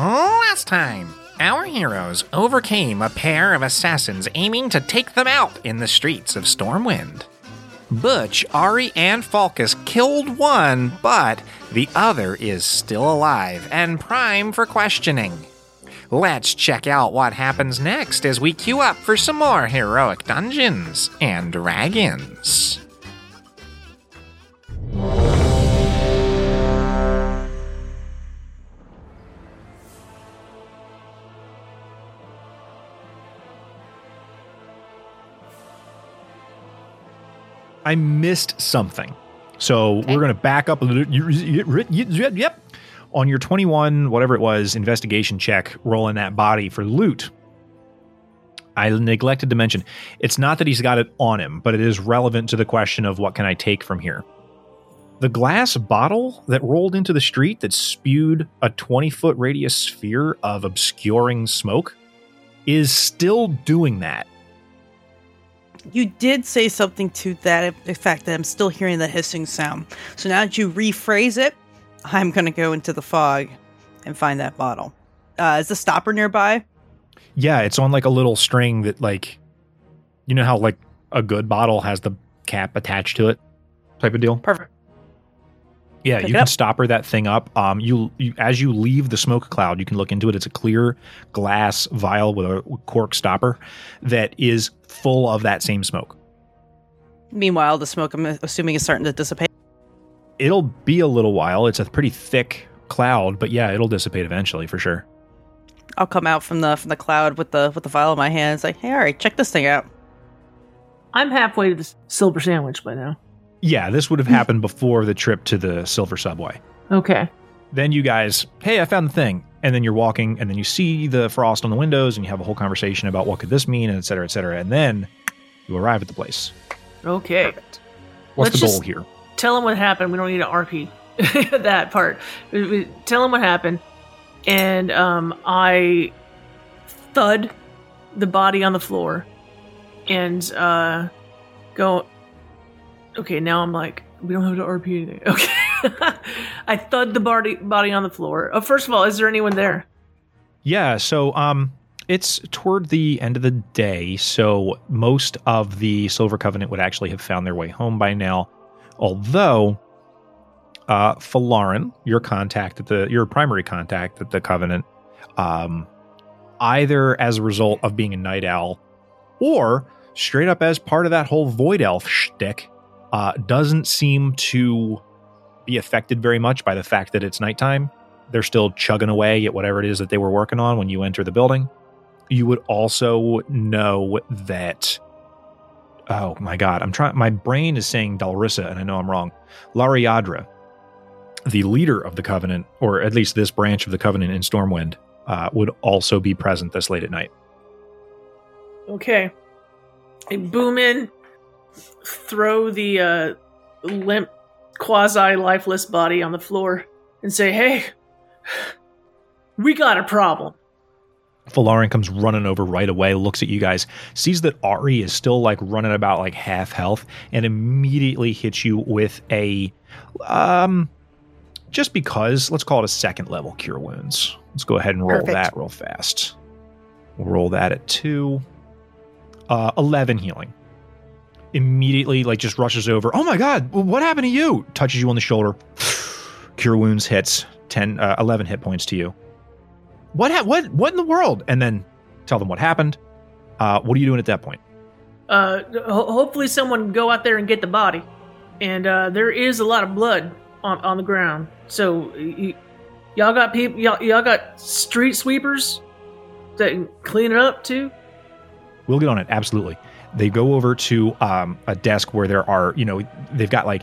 Last time, our heroes overcame a pair of assassins aiming to take them out in the streets of Stormwind. Butch, Ari, and Falcus killed one, but the other is still alive and prime for questioning. Let's check out what happens next as we queue up for some more heroic dungeons and dragons. I missed something. So we're going to back up a little. Yep. On your 21, whatever it was, investigation check, rolling that body for loot. I neglected to mention it's not that he's got it on him, but it is relevant to the question of what can I take from here. The glass bottle that rolled into the street that spewed a 20 foot radius sphere of obscuring smoke is still doing that. You did say something to that effect that I'm still hearing the hissing sound. So now that you rephrase it, I'm going to go into the fog and find that bottle. Uh, is the stopper nearby? Yeah, it's on like a little string that like you know how like a good bottle has the cap attached to it type of deal. Perfect. Yeah, Pick you can up. stopper that thing up. Um, you, you as you leave the smoke cloud, you can look into it. It's a clear glass vial with a cork stopper that is full of that same smoke. Meanwhile, the smoke, I'm assuming, is starting to dissipate. It'll be a little while. It's a pretty thick cloud, but yeah, it'll dissipate eventually for sure. I'll come out from the from the cloud with the with the vial in my hands. Like, hey, all right, check this thing out. I'm halfway to the silver sandwich by now. Yeah, this would have happened before the trip to the Silver Subway. Okay. Then you guys, hey, I found the thing. And then you're walking, and then you see the frost on the windows, and you have a whole conversation about what could this mean, and et cetera, et cetera. And then you arrive at the place. Okay. What's Let's the goal just- here? Tell them what happened. We don't need an RP. that part. We- we- Tell them what happened. And um, I thud the body on the floor and uh, go. Okay, now I'm like, we don't have to RP anything. Okay. I thud the body body on the floor. Oh, first of all, is there anyone there? Yeah, so um, it's toward the end of the day, so most of the Silver Covenant would actually have found their way home by now. Although, uh, Falarin, your contact at the your primary contact at the Covenant, um, either as a result of being a night owl or straight up as part of that whole void elf shtick, uh, doesn't seem to be affected very much by the fact that it's nighttime they're still chugging away at whatever it is that they were working on when you enter the building. You would also know that. Oh my God, I'm trying. My brain is saying Dalrissa, and I know I'm wrong. Lariadra, the leader of the Covenant, or at least this branch of the Covenant in Stormwind, uh, would also be present this late at night. Okay. I boom in, throw the uh, limp, quasi lifeless body on the floor, and say, hey, we got a problem. Falarin comes running over right away, looks at you guys, sees that Ari is still like running about like half health, and immediately hits you with a um just because, let's call it a second level cure wounds. Let's go ahead and roll Perfect. that real fast. We'll roll that at two. Uh, 11 healing. Immediately, like, just rushes over. Oh my god, what happened to you? Touches you on the shoulder. Cure wounds hits 10, uh, 11 hit points to you. What, ha- what, what in the world? And then tell them what happened. Uh, what are you doing at that point? Uh, ho- hopefully, someone go out there and get the body. And uh, there is a lot of blood on, on the ground. So, y- y'all got people, y'all, y'all got street sweepers that can clean it up too? We'll get on it. Absolutely. They go over to um, a desk where there are, you know, they've got like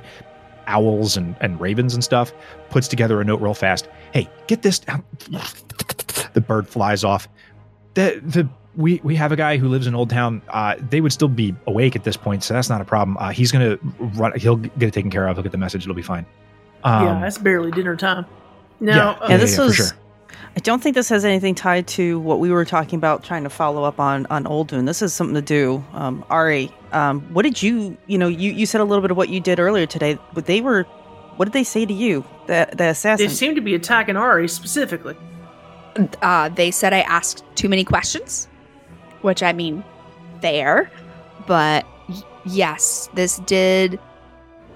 owls and, and ravens and stuff. Puts together a note real fast. Hey, get this. the bird flies off. The the we we have a guy who lives in Old Town. Uh, they would still be awake at this point, so that's not a problem. Uh, he's gonna run. He'll get it taken care of. He'll get the message. It'll be fine. Um, yeah, that's barely dinner time. Now, Yeah. uh, Yeah, this for was. sure. I don't think this has anything tied to what we were talking about trying to follow up on on Old Oldun. This is something to do. Um, Ari, um, what did you? You know, you you said a little bit of what you did earlier today, but they were. What did they say to you? The the they assassin. seem to be attacking Ari specifically. Uh, they said I asked too many questions, which I mean, fair. But y- yes, this did.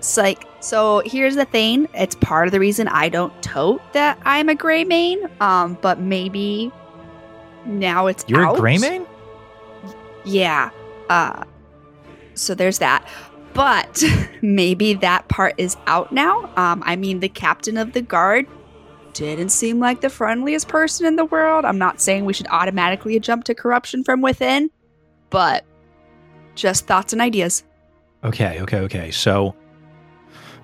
It's like, so here's the thing. It's part of the reason I don't tote that I'm a Greymane. Um, but maybe now it's You're out. a gray man. Yeah. Uh so there's that. But maybe that part is out now. Um I mean the captain of the guard didn't seem like the friendliest person in the world. I'm not saying we should automatically jump to corruption from within, but just thoughts and ideas. Okay, okay, okay. So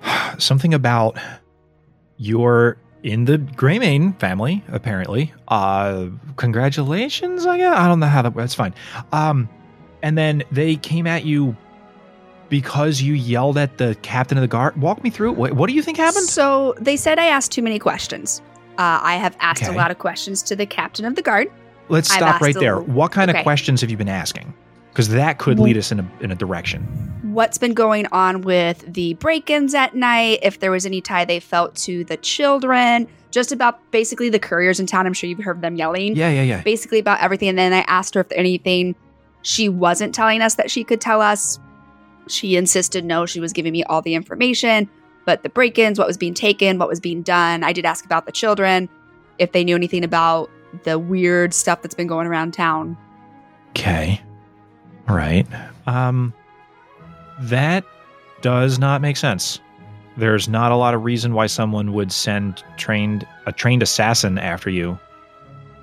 something about you're in the Greymane family, apparently. Uh congratulations, I guess. I don't know how that that's fine. Um and then they came at you because you yelled at the captain of the guard. Walk me through it. What, what do you think happened? So they said I asked too many questions. Uh, I have asked Okay. a lot of questions to the captain of the guard. Let's stop right a- there. What kind okay. of questions have you been asking? Because that could lead us in a in a direction. What's been going on with the break-ins at night if there was any tie they felt to the children just about basically the couriers in town i'm sure you've heard them yelling Yeah, yeah, yeah. basically about everything and then i asked her if anything she wasn't telling us that she could tell us she insisted no she was giving me all the information but the break-ins what was being taken what was being done i did ask about the children if they knew anything about the weird stuff that's been going around town Okay. All right. Um that does not make sense. There's not a lot of reason why someone would send trained a trained assassin after you.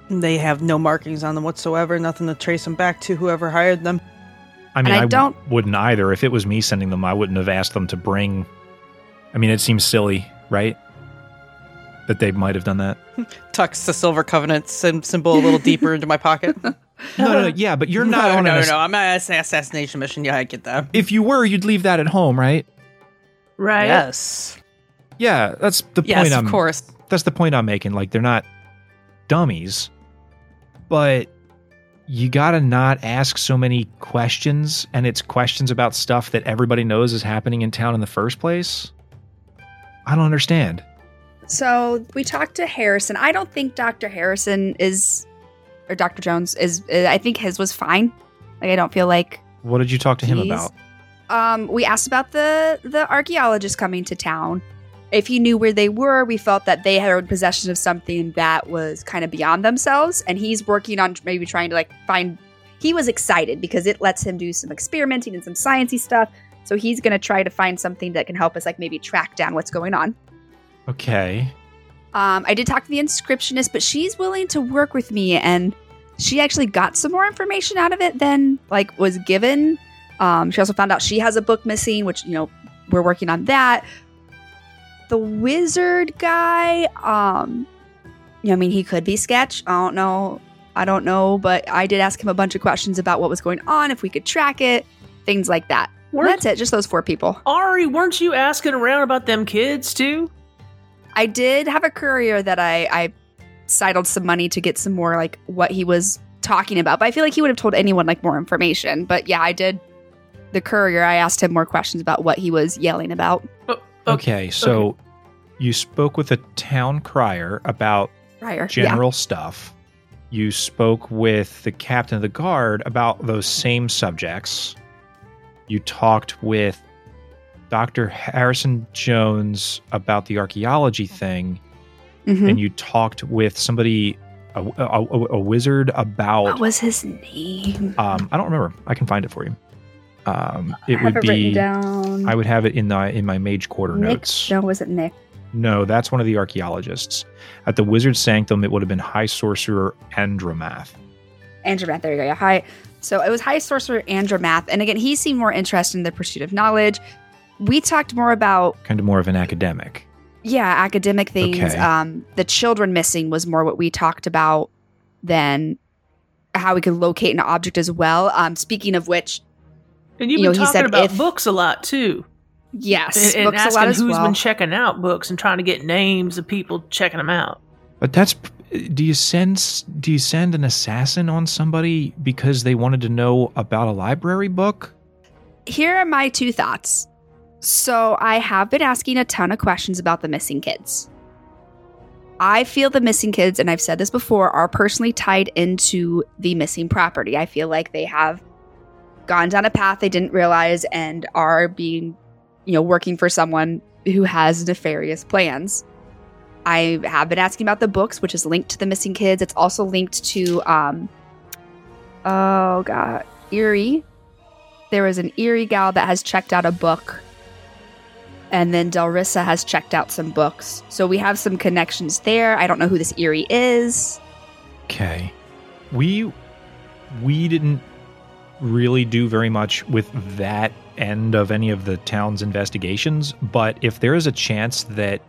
They have no markings on them whatsoever. Nothing to trace them back to whoever hired them. I mean, I don't- wouldn't either. If it was me sending them, I wouldn't have asked them to bring. I mean, it seems silly, right? That they might have done that. Tucks the silver covenant sym- symbol a little deeper into my pocket. No, no, no yeah, but you're not no, on no, an no, ass- no. I'm not an assassination mission. Yeah, I get that. If you were, you'd leave that at home, right? Right? Yes. Yeah, that's the Yes, point. of I'm course. that's the point I'm making. Like they're not dummies, but you gotta not ask so many questions, and it's questions about stuff that everybody knows is happening in town in the first place. I don't understand. So we talked to Harrison. I don't think Dr. Harrison is, or Dr. Jones is. uh, I think his was fine. Like I don't feel like. What did you talk to him about? Um, we asked about the the archaeologist coming to town. If he knew where they were, we felt that they had possession of something that was kind of beyond themselves, and he's working on maybe trying to like find. He was excited because it lets him do some experimenting and some sciencey stuff. So he's gonna try to find something that can help us, like maybe track down what's going on. Okay. Um, I did talk to the inscriptionist, but she's willing to work with me, and she actually got some more information out of it than like was given. Um, she also found out she has a book missing, which you know we're working on that. The wizard guy, um, yeah, I mean he could be sketch. I don't know. I don't know, but I did ask him a bunch of questions about what was going on, if we could track it, things like that. That's it. Just those four people. Ari, weren't you asking around about them kids too? I did have a courier that I I sidled some money to get some more like what he was talking about. But I feel like he would have told anyone like more information. But yeah, I did. The courier, I asked him more questions about what he was yelling about. Oh, oh Okay. So you spoke with the town crier about Prior, general stuff. You spoke with the captain of the guard about those same subjects. You talked with Dr. Harrison Jones about the archaeology thing. Mhm. and you talked with somebody, a, a, a- a wizard, about. What was his name? um, I don't remember. I can find it for you. Um, it I would it be. down. I would have it in the in my mage quarter Nick. notes. No, was it Nick? No, that's one of the archaeologists. At the wizard sanctum, it would have been High Sorcerer Andromath. Andromath. There you go. Yeah, high. So it was High Sorcerer Andromath, and again, he seemed more interested in the pursuit of knowledge. We talked more about kind of more of an academic. yeah academic things Okay. um the children missing was more what we talked about than how we could locate an object as well. Um, speaking of which, And you've You know, been he talking said about if- books a lot too, yes, and, and books a asking lot as who's well. been checking out books and trying to get names of people checking them out. But that's do you send do you send an assassin on somebody because they wanted to know about a library book? Here are my two thoughts. So, I have been asking a ton of questions about the missing kids. I feel the missing kids, and I've said this before, are personally tied into the missing property. I feel like they have gone down a path they didn't realize and are being, you know, working for someone who has nefarious plans. I have been asking about the books, which is linked to the missing kids. It's also linked to, um, oh god, Erie. There was an Erie gal that has checked out a book, and then Delrissa has checked out some books. So we have some connections there. I don't know who this Erie is. Okay. We we didn't really do very much with that end of any of the town's investigations, but if there is a chance that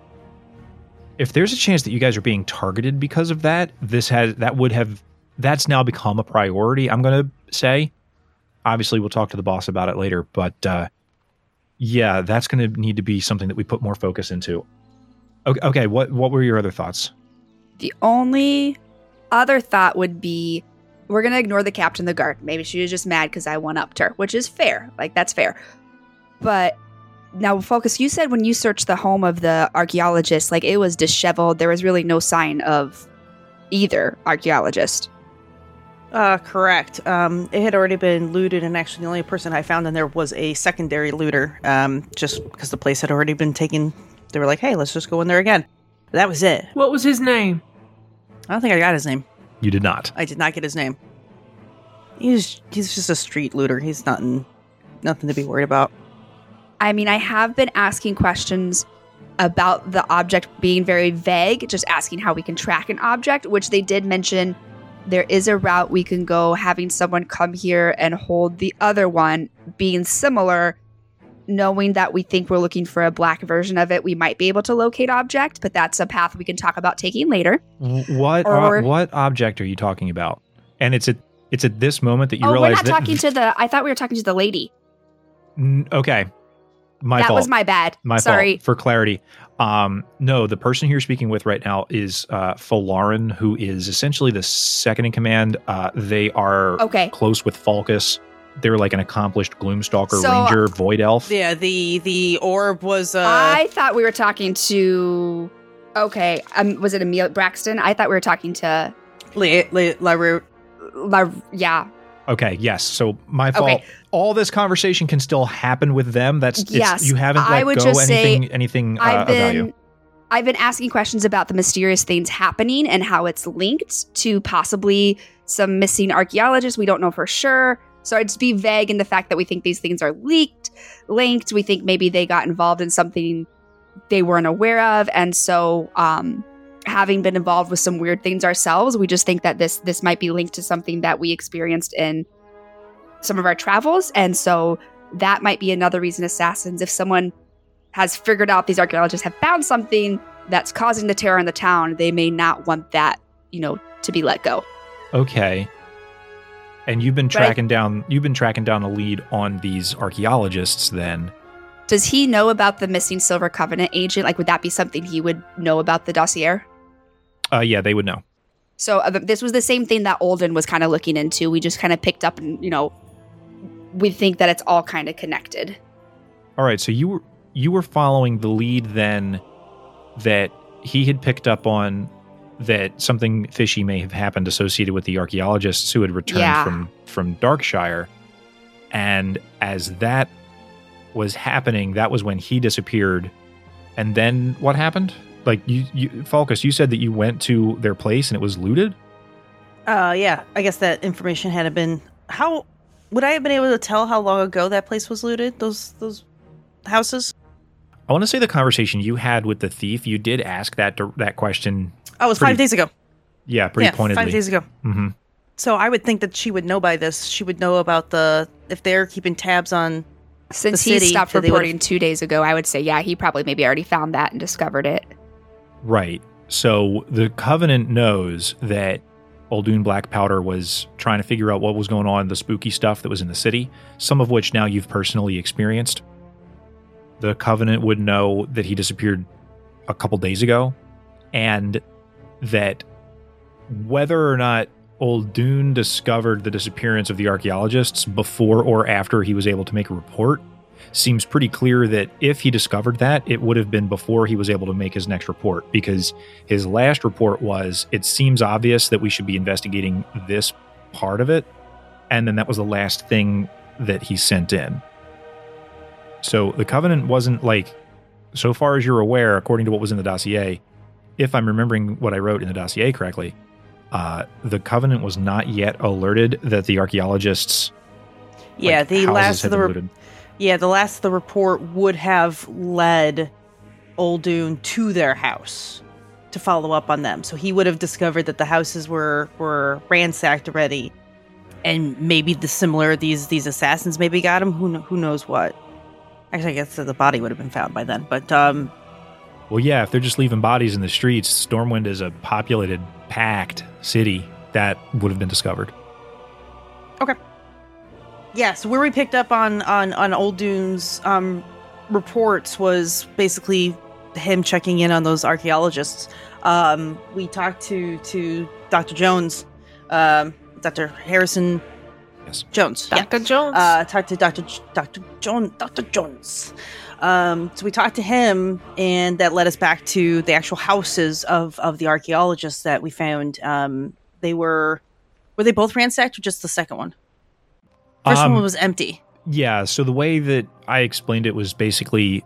if there's a chance that you guys are being targeted because of that, this has that would have that's now become a priority, I'm going to say. Obviously, we'll talk to the boss about it later, but uh yeah, that's going to need to be something that we put more focus into. Okay, okay, what what were your other thoughts? The only other thought would be we're going to ignore the captain of the guard. Maybe she was just mad because I one upped her, which is fair. Like, that's fair. But now, Falcus, you said when you searched the home of the archaeologist, like it was disheveled. There was really no sign of either archaeologist. Uh, correct. Um, it had already been looted, and actually, the only person I found in there was a secondary looter. Um, just because the place had already been taken, they were like, "Hey, let's just go in there again." That was it. What was his name? I don't think I got his name. You did not. I did not get his name. He's he's just a street looter. He's nothing, nothing to be worried about. I mean, I have been asking questions about the object being very vague, just asking how we can track an object, which they did mention there is a route we can go having someone come here and hold the other one being similar knowing that we think we're looking for a black version of it we might be able to locate object but that's a path we can talk about taking later What Or- uh, what object are you talking about? And it's at it's at this moment that you oh we're not that talking to the i thought we were talking to the lady N- okay, my that fault. was my bad my sorry fault. For clarity, um, no, the person you're speaking with right now is uh, Falarin, who is essentially the second in command. Uh, they are okay close with Falcus. They're like an accomplished Gloomstalker So- Ranger Void Elf. Yeah, the the orb was. Uh, I thought we were talking to. Okay, um, was it Emil Braxton? I thought we were talking to. La, La, La, La, yeah, Okay, yes. So my fault. Okay. All this conversation can still happen with them. That's it's, Yes, you haven't I let would go just say anything anything uh, I've of been. value. I've been asking questions about the mysterious things happening and how it's linked to possibly some missing archaeologists. We don't know for sure. So I'd just be vague in the fact that we think these things are leaked, linked. We think maybe they got involved in something they weren't aware of, and so um, having been involved with some weird things ourselves, we just think that this this might be linked to something that we experienced in some of our travels, and so that might be another reason assassins. If someone has figured out these archaeologists have found something that's causing the terror in the town, they may not want that, you know, to be let go. Okay. And you've been But I- tracking down you've been tracking down a lead on these archaeologists then. Does he know about the missing Silver Covenant agent? Like, would that be something he would know about the dossier? Uh yeah, they would know. So uh, this was the same thing that Oldun was kind of looking into. We just kind of picked up and, you know, we think that it's all kind of connected. All right, so you were you were following the lead then that he had picked up on that something fishy may have happened associated with the archaeologists who had returned Yeah. from from Darkshire. And as that was happening, that was when he disappeared. And then what happened? Like you, you Falcus, you said that you went to their place and it was looted? uh, yeah. I guess that information had been. How would I have been able to tell how long ago that place was looted? Those those houses. I want to say the conversation you had with the thief, you did ask that that question. Oh, it was Pretty five days ago. Yeah, pretty yeah, pointedly. five days ago. hmm So I would think that she would know by this. She would know about the if they're keeping tabs on. Since The he city stopped that they would've- reporting two days ago, I would say, yeah, he probably maybe already found that and discovered it. Right. So the covenant knows that Muldoon Black Powder was trying to figure out what was going on, the spooky stuff that was in the city, some of which now you've personally experienced. The Covenant would know that he disappeared a couple days ago, and that whether or not Old discovered the disappearance of the archaeologists before or after he was able to make a report seems pretty clear that if he discovered that, it would have been before he was able to make his next report because his last report was it seems obvious that we should be investigating this part of it. And then that was the last thing that he sent in. So the Covenant wasn't like, so far as you're aware, according to what was in the dossier, if I'm remembering what I wrote in the dossier correctly, uh, the Covenant was not yet alerted that the archaeologists. Yeah, like, the last of the re-. Yeah the last of the report would have led Oldun to their house to follow up on them. So he would have discovered that the houses were were ransacked already, and maybe the similar these these assassins maybe got him. Who who knows what? Actually, I guess that the body would have been found by then. But um, Well, yeah, if they're just leaving bodies in the streets, Stormwind is a populated, packed city that would have been discovered. yeah. So where we picked up on on on Oldun's um reports was basically him checking in on those archaeologists. Um, we talked to to Dr. Jones, um, Dr. Harrison Yes. Jones. Yeah. Dr. Jones. Uh, talked to Dr. J- Dr. Jones. Dr. Jones. Um, so we talked to him, and that led us back to the actual houses of of the archaeologists that we found. Um, they were were they both ransacked or just the second one? First Um, one was empty. Yeah, so the way that I explained it was basically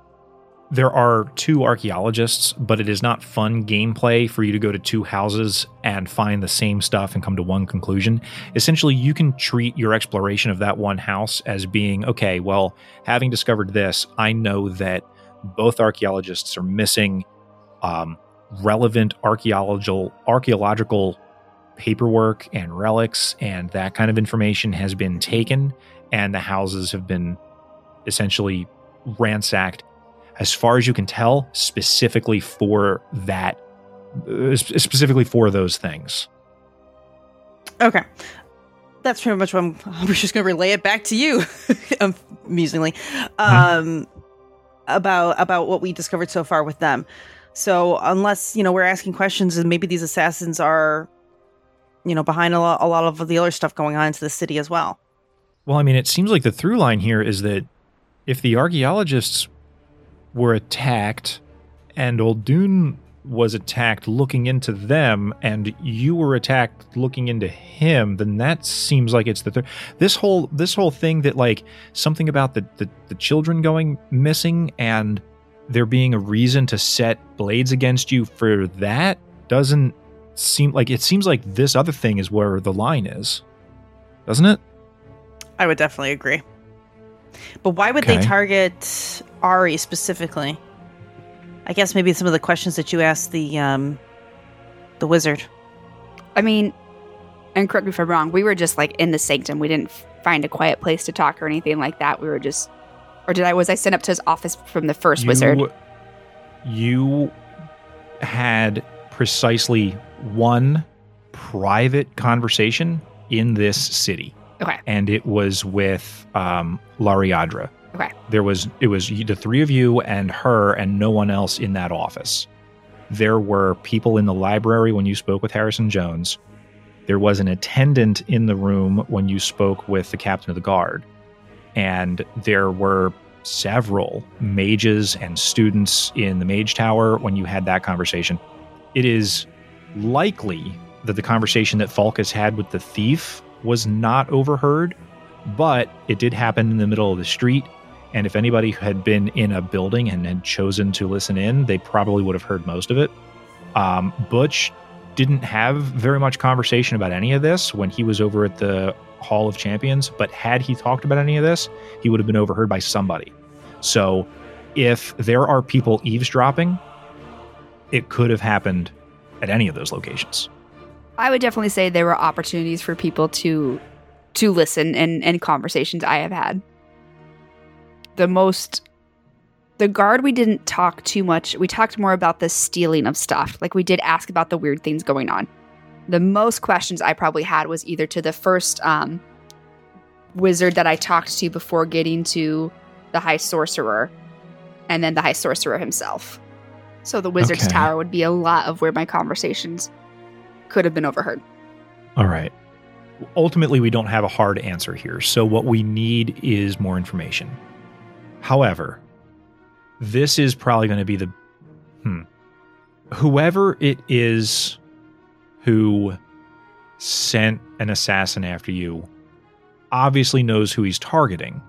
there are two archaeologists, but it is not fun gameplay for you to go to two houses and find the same stuff and come to one conclusion. Essentially, you can treat your exploration of that one house as being okay, well, having discovered this, I know that both archaeologists are missing um, relevant archaeological archaeological paperwork and relics and that kind of information has been taken and the houses have been essentially ransacked as far as you can tell specifically for that uh, specifically for those things Okay. That's pretty much what I'm, I'm just going to relay it back to you, amusingly, um, about about what we discovered so far with them. So unless you know we're asking questions, and maybe these assassins are, you know, behind a, lo- a lot of the other stuff going on into the city as well. well i mean it seems like the through line here is that if the archaeologists were attacked and oldun was attacked looking into them and you were attacked looking into him then that seems like it's the third this whole this whole thing that like something about the, the the children going missing and there being a reason to set blades against you for that doesn't seem like it seems like this other thing is where the line is doesn't it I would definitely agree. But why would they target Ari specifically? I guess maybe some of the questions that you asked the um, the wizard. I mean, and correct me if I'm wrong, we were just like in the sanctum. We didn't find a quiet place to talk or anything like that. We were just, or did I, was I sent up to his office from the first wizard? You had precisely one private conversation in this city. Okay. And it was with um, Lariadra. Okay. There was it was the three of you and her and no one else in that office. There were people in the library when you spoke with Harrison Jones. There was an attendant in the room when you spoke with the captain of the guard. And there were several mages and students in the mage tower when you had that conversation. It is likely that the conversation that Falcus had with the thief was not overheard, but it did happen in the middle of the street. And if anybody had been in a building and had chosen to listen in, they probably would have heard most of it. Um, Butch didn't have very much conversation about any of this when he was over at the Hall of Champions, but had he talked about any of this, he would have been overheard by somebody. So if there are people eavesdropping, it could have happened at any of those locations. I would definitely say there were opportunities for people to to listen and and conversations I have had. The most the guard we didn't talk too much. We talked more about the stealing of stuff. Like we did ask about the weird things going on. the most questions I probably had was either to the first um, wizard that I talked to before getting to the high sorcerer, and then the high sorcerer himself. So the wizard's Okay. tower would be a lot of where my conversations could have been overheard. All right. Ultimately, we don't have a hard answer here. So, what we need is more information. However, this is probably going to be the. Hmm. Whoever it is who sent an assassin after you obviously knows who he's targeting.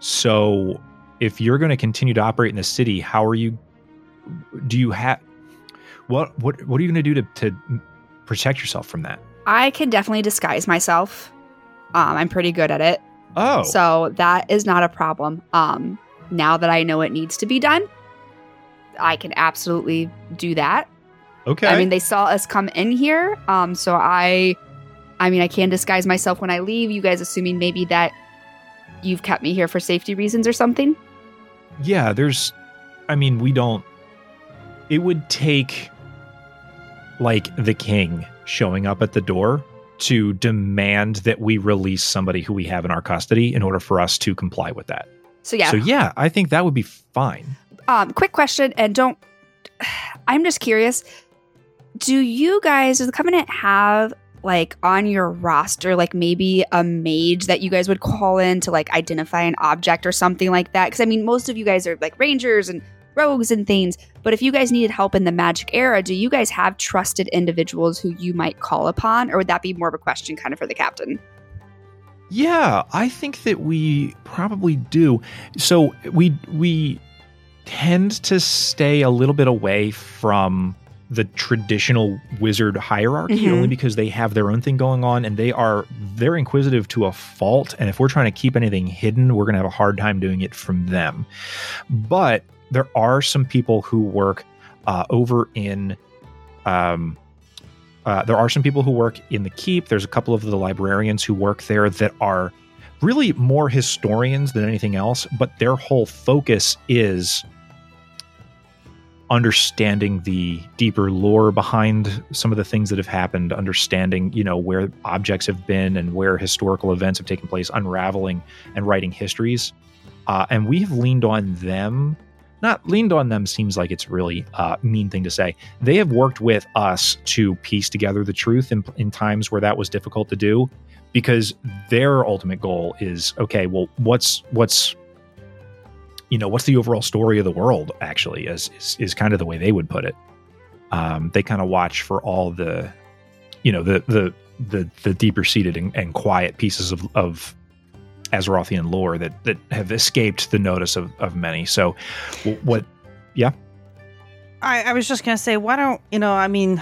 So, if you're going to continue to operate in the city, how are you? Do you have. What, what, what are you going to do to, to protect yourself from that? I can definitely disguise myself. Um, I'm pretty good at it. Oh, So that is not a problem. Um, now that I know it needs to be done, I can absolutely do that. okay. I mean, they saw us come in here, um, so I, I mean, I can disguise myself when I leave. You guys assuming maybe that you've kept me here for safety reasons or something? yeah, there's. I mean, we don't. It would take, like, the king showing up at the door to demand that we release somebody who we have in our custody in order for us to comply with that. So yeah. So, yeah, I think that would be fine. um, quick question, and don't. I'm just curious. Do you guys, does the Covenant have like on your roster, like maybe a mage that you guys would call in to like identify an object or something like that? Because I mean, most of you guys are like rangers and rogues and things. But if you guys needed help in the magic era, do you guys have trusted individuals who you might call upon, or would that be more of a question kind of for the captain? Yeah, I think that we probably do. So we we tend to stay a little bit away from the traditional wizard hierarchy Mhm. only because they have their own thing going on and they are they're inquisitive to a fault and if we're trying to keep anything hidden we're going to have a hard time doing it from them but there are some people who work uh, over in um, uh, there are some people who work in the keep. There's a couple of the librarians who work there that are really more historians than anything else, but their whole focus is understanding the deeper lore behind some of the things that have happened, understanding, you know, where objects have been and where historical events have taken place, unraveling and writing histories. Uh, and we have leaned on them. Not leaned on them seems like it's really a mean thing to say. They have worked with us to piece together the truth in, in times where that was difficult to do because their ultimate goal is okay well what's what's you know what's the overall story of the world actually is is, is kind of the way they would put it. Um, they kind of watch for all the you know the the the, the deeper seated and, and quiet pieces of, of Azerothian lore that that have escaped the notice of, of many so w- what I, I was just gonna say, why don't you know? I mean,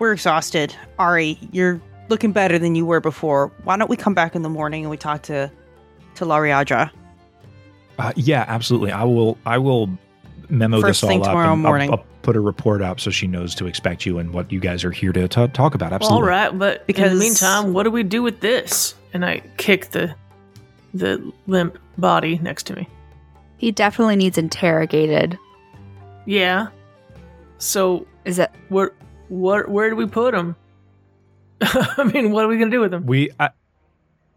we're exhausted. Ari, you're looking better than you were before. Why don't we come back in the morning and we talk to to Lariadra? Uh, yeah, absolutely. I will. I will memo First this thing all up. tomorrow and I'll- morning. I'll, put a report up so she knows to expect you and what you guys are here to ta- talk about. Absolutely. All right, but because in Because- the meantime, what do we do with this? And I kick the the limp body next to me. He definitely needs interrogated. Yeah. So Is that where what where do we put him? I mean, what are we gonna do with him? We, I,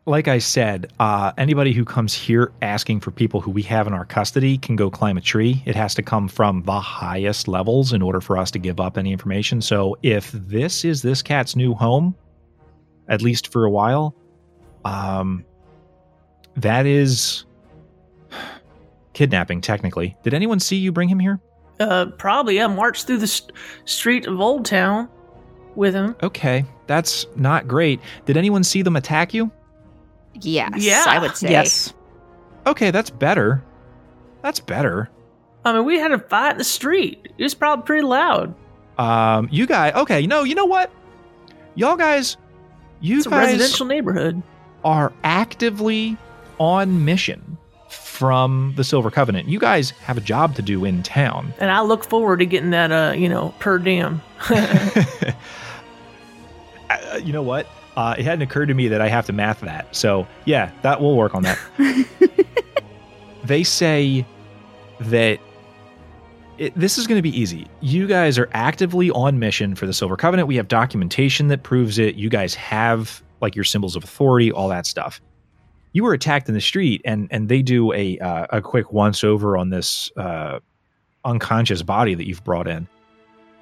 like I said, uh, anybody who comes here asking for people who we have in our custody can go climb a tree. It has to come from the highest levels in order for us to give up any information. So if this is this cat's new home, at least for a while, um, that is kidnapping. Technically, did anyone see you bring him here? Uh, probably. I marched through the st- street of Old Town with him. Okay, that's not great. Did anyone see them attack you? Yes. Yeah. I would say. Yes. Okay, that's better. That's better. I mean, we had a fight in the street. It was probably pretty loud. Um, you guys, okay, you know, you know what? Y'all guys, you It's a guys residential neighborhood. are actively on mission from the Silver Covenant. You guys have a job to do in town. And I look forward to getting that, uh, you know, per diem. Uh, you know what? Uh, it hadn't occurred to me that I have to math that. So yeah, that will work on that. they say that it, this is going to be easy. You guys are actively on mission for the Silver Covenant. We have documentation that proves it. You guys have like your symbols of authority, all that stuff. You were attacked in the street, and and they do a uh, a quick once over on this uh, unconscious body that you've brought in.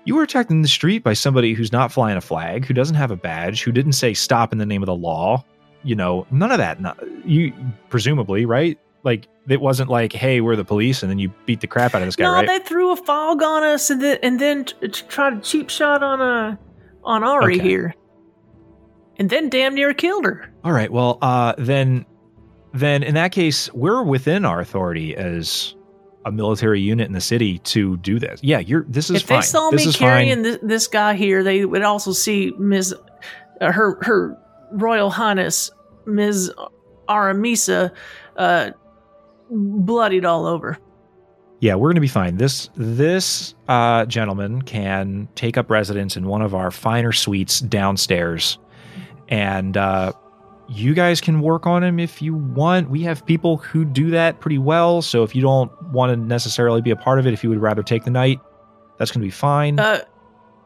You were attacked in the street by somebody who's not flying a flag, who doesn't have a badge, who didn't say stop in the name of the law. You know, none of that. No, you presumably right like it wasn't like hey we're the police and then you beat the crap out of this guy no, right they threw a fog on us and then and then t- t- tried a cheap shot on uh on Ari Okay. here, and then damn near killed her. all right well uh then then in that case we're within our authority as a military unit in the city to do this yeah you're this is if fine they saw this me is carrying fine this, guy here, they would also see Ms. Uh, her her Royal Highness Ms. Aramisa uh, bloodied all over. yeah we're gonna be fine this this uh gentleman can take up residence in one of our finer suites downstairs and uh you guys can work on him if you want. We have people who do that pretty well. So if you don't want to necessarily be a part of it, if you would rather take the night, that's going to be fine. Uh,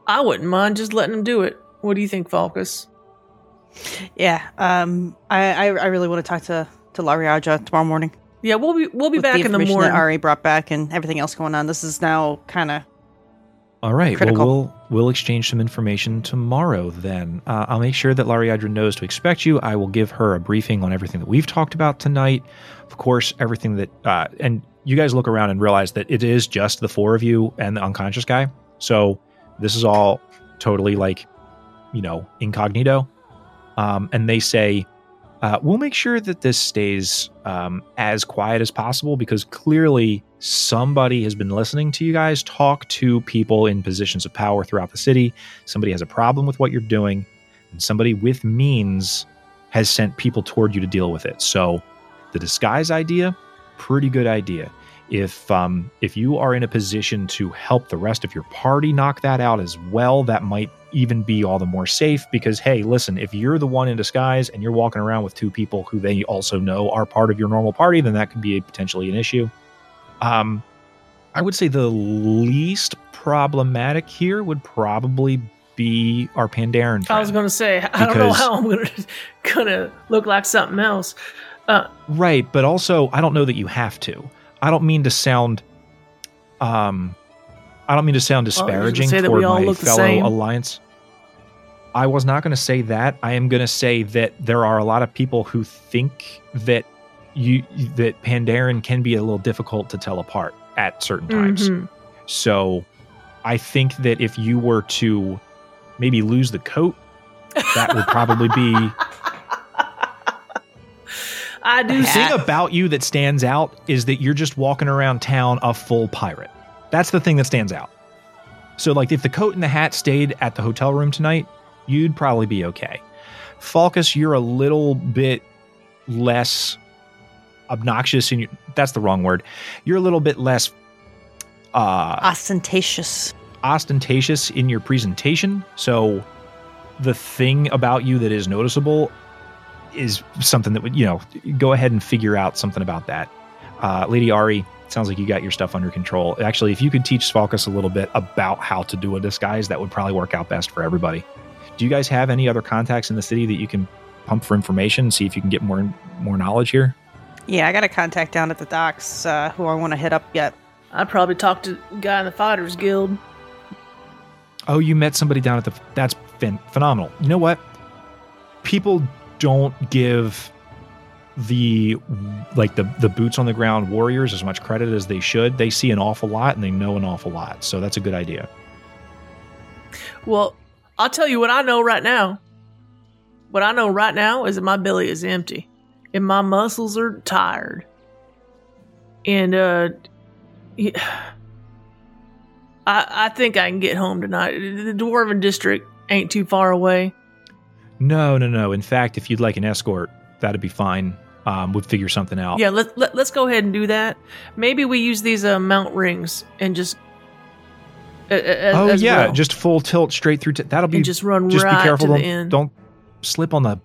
I wouldn't mind just letting him do it. What do you think, Falcus? Yeah. Um. I I, I really want to talk to to Lariadra tomorrow morning. Yeah, we'll be we'll be with back the in the information morning. that Ari brought back and everything else going on. This is now kind of All right. critical. Well, we'll we'll exchange some information tomorrow. Then uh, I'll make sure that Lariadra knows to expect you. I will give her a briefing on everything that we've talked about tonight. Of course, everything that uh, and you guys look around and realize that it is just the four of you and the unconscious guy. So this is all totally like, you know, incognito. Um, and they say, uh, we'll make sure that this stays um, as quiet as possible because clearly somebody has been listening to you guys talk to people in positions of power throughout the city. Somebody has a problem with what you're doing, and somebody with means has sent people toward you to deal with it. So, the disguise idea, pretty good idea. If um, if you are in a position to help the rest of your party knock that out as well, that might even be all the more safe because hey, listen, if you're the one in disguise and you're walking around with two people who they also know are part of your normal party, then that could be potentially an issue. Um, I would say the least problematic here would probably be our Pandaren. I was going to say I don't know how I'm going to gonna look like something else. Uh, Right, but also I don't know that you have to. I don't mean to sound um I don't mean to sound Oh, disparaging say toward my fellow same? alliance. I was not going to say that. I am going to say that there are a lot of people who think that you that Pandaren can be a little difficult to tell apart at certain times. mhm. So I think that if you were to maybe lose the coat, that would probably be I do The thing about you that stands out is that you're just walking around town a full pirate. That's the thing that stands out. So, like, if the coat and the hat stayed at the hotel room tonight, you'd probably be okay. Falcus, you're a little bit less obnoxious in your. That's the wrong word. You're a little bit less uh, ostentatious. ostentatious in your presentation. So the thing about you that is noticeable is something that would, you know, go ahead and figure out something about that. Uh, Lady Ari, sounds like you got your stuff under control. Actually, if you could teach Falcus a little bit about how to do a disguise, that would probably work out best for everybody. Do you guys have any other contacts in the city that you can pump for information, see if you can get more more knowledge here? Yeah, I got a contact down at the docks uh, who I want to hit up yet. I'd probably talk to the guy in the Fighters Guild. Oh, you met somebody down at the. That's phen- phenomenal. You know what? People don't give the like the the boots on the ground warriors as much credit as they should. They see an awful lot and they know an awful lot. So that's a good idea. Well, I'll tell you what I know right now. What I know right now is that my belly is empty and my muscles are tired. And uh I I think I can get home tonight. The Dwarven district ain't too far away. No, no, no. In fact, if you'd like an escort, that'd be fine. Um, we'd figure something out. Yeah, let, let let's go ahead and do that. Maybe we use these uh, mount rings and just uh, as, oh as yeah, well. just full tilt straight through. T- that'll be and just run just right be careful. to Don't, the end. don't slip on the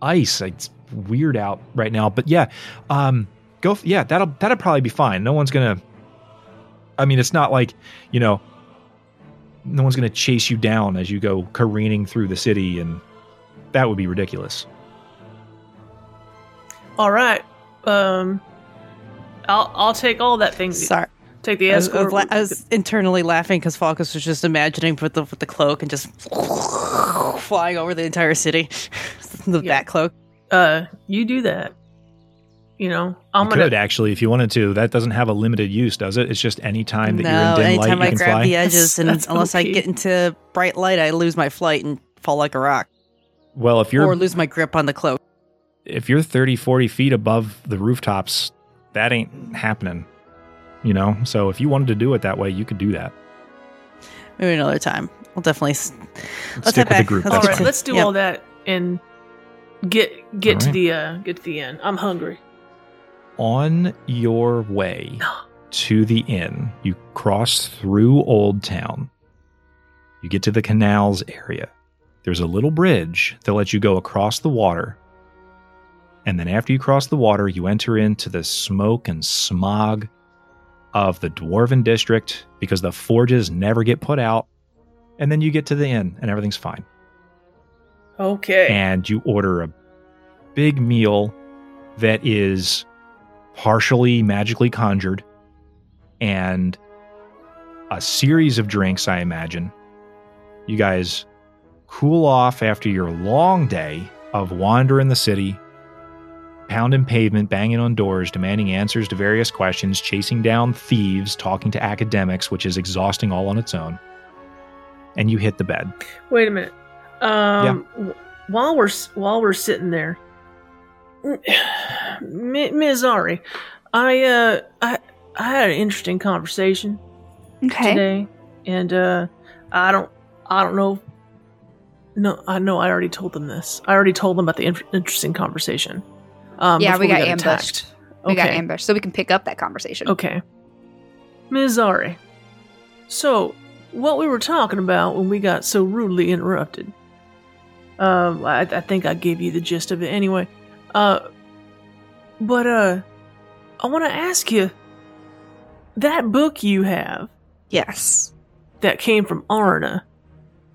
ice. It's weird out right now. But yeah, um, go. F- yeah, that'll that'll probably be fine. No one's gonna I mean, it's not like, you know, no one's going to chase you down as you go careening through the city, and that would be ridiculous. All right. Um, I'll I'll take all that thing. Sorry. Take the I was, escort. I was la- I was internally laughing because Falcus was just imagining with the with the cloak and just flying over the entire city. the Yeah. bat cloak. Uh, you do that. You know, I'm you gonna. could actually, if you wanted to. That doesn't have a limited use, does it? It's just any time that no, you're in dim anytime light, I you can grab fly. the edges, and That's unless I get into bright light, I lose my flight and fall like a rock, well, if you're or lose my grip on the cloak. if you're 30, 40 feet above the rooftops, that ain't happening. You know, so if you wanted to do it that way, you could do that. Maybe another time. We'll definitely. s- Let's Stick head with the group. Let's all That's right, get to- let's do yep. all that and get get to the uh get to the inn. I'm hungry. On your way to the inn, you cross through Old Town. You get to the canals area. There's a little bridge that lets you go across the water. And then after you cross the water, you enter into the smoke and smog of the Dwarven district because the forges never get put out. And then you get to the inn and everything's fine. Okay. and you order a big meal that is partially magically conjured and a series of drinks, I imagine. You guys cool off after your long day of wandering the city, pounding pavement, banging on doors, demanding answers to various questions, chasing down thieves, talking to academics, which is exhausting all on its own. And you hit the bed. Wait a minute. Um, w- while we're while we're sitting there, Ms. Ari, I uh I I had an interesting conversation Okay. today, and uh I don't I don't know. No, I know. I already told them this. I already told them about the in- interesting conversation. Um, Yeah, we got attacked. ambushed. We got ambushed, so we can pick up that conversation. Okay. Ms. Ari. So, what we were talking about when we got so rudely interrupted. Um, I, I think I gave you the gist of it anyway. Uh, but, uh, I want to ask you that book you have Yes. that came from Arna.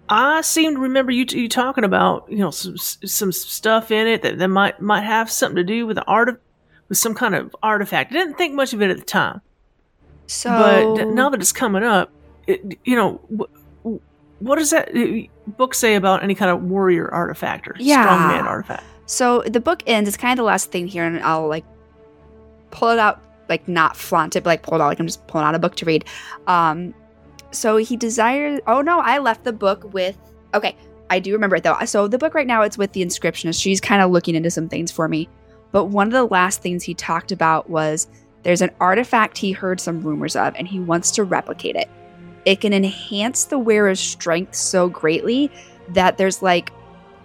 I seem to remember you, you talking about, you know, some some stuff in it that, that might might have something to do with the art of, with some kind of artifact. I didn't think much of it at the time. So But now that it's coming up, it, you know, what does that book say about any kind of warrior artifact or Yeah. strongman artifact? So the book ends. It's kind of the last thing here, and I'll like pull it out, like not flaunt it, but like pull it out, like I'm just pulling out a book to read. Um, so he desires. Oh no, I left the book with. Okay, I do remember it though. So the book right now it's with the inscriptionist. She's kind of looking into some things for me. But one of the last things he talked about was there's an artifact he heard some rumors of, and he wants to replicate it. It can enhance the wearer's strength so greatly that there's like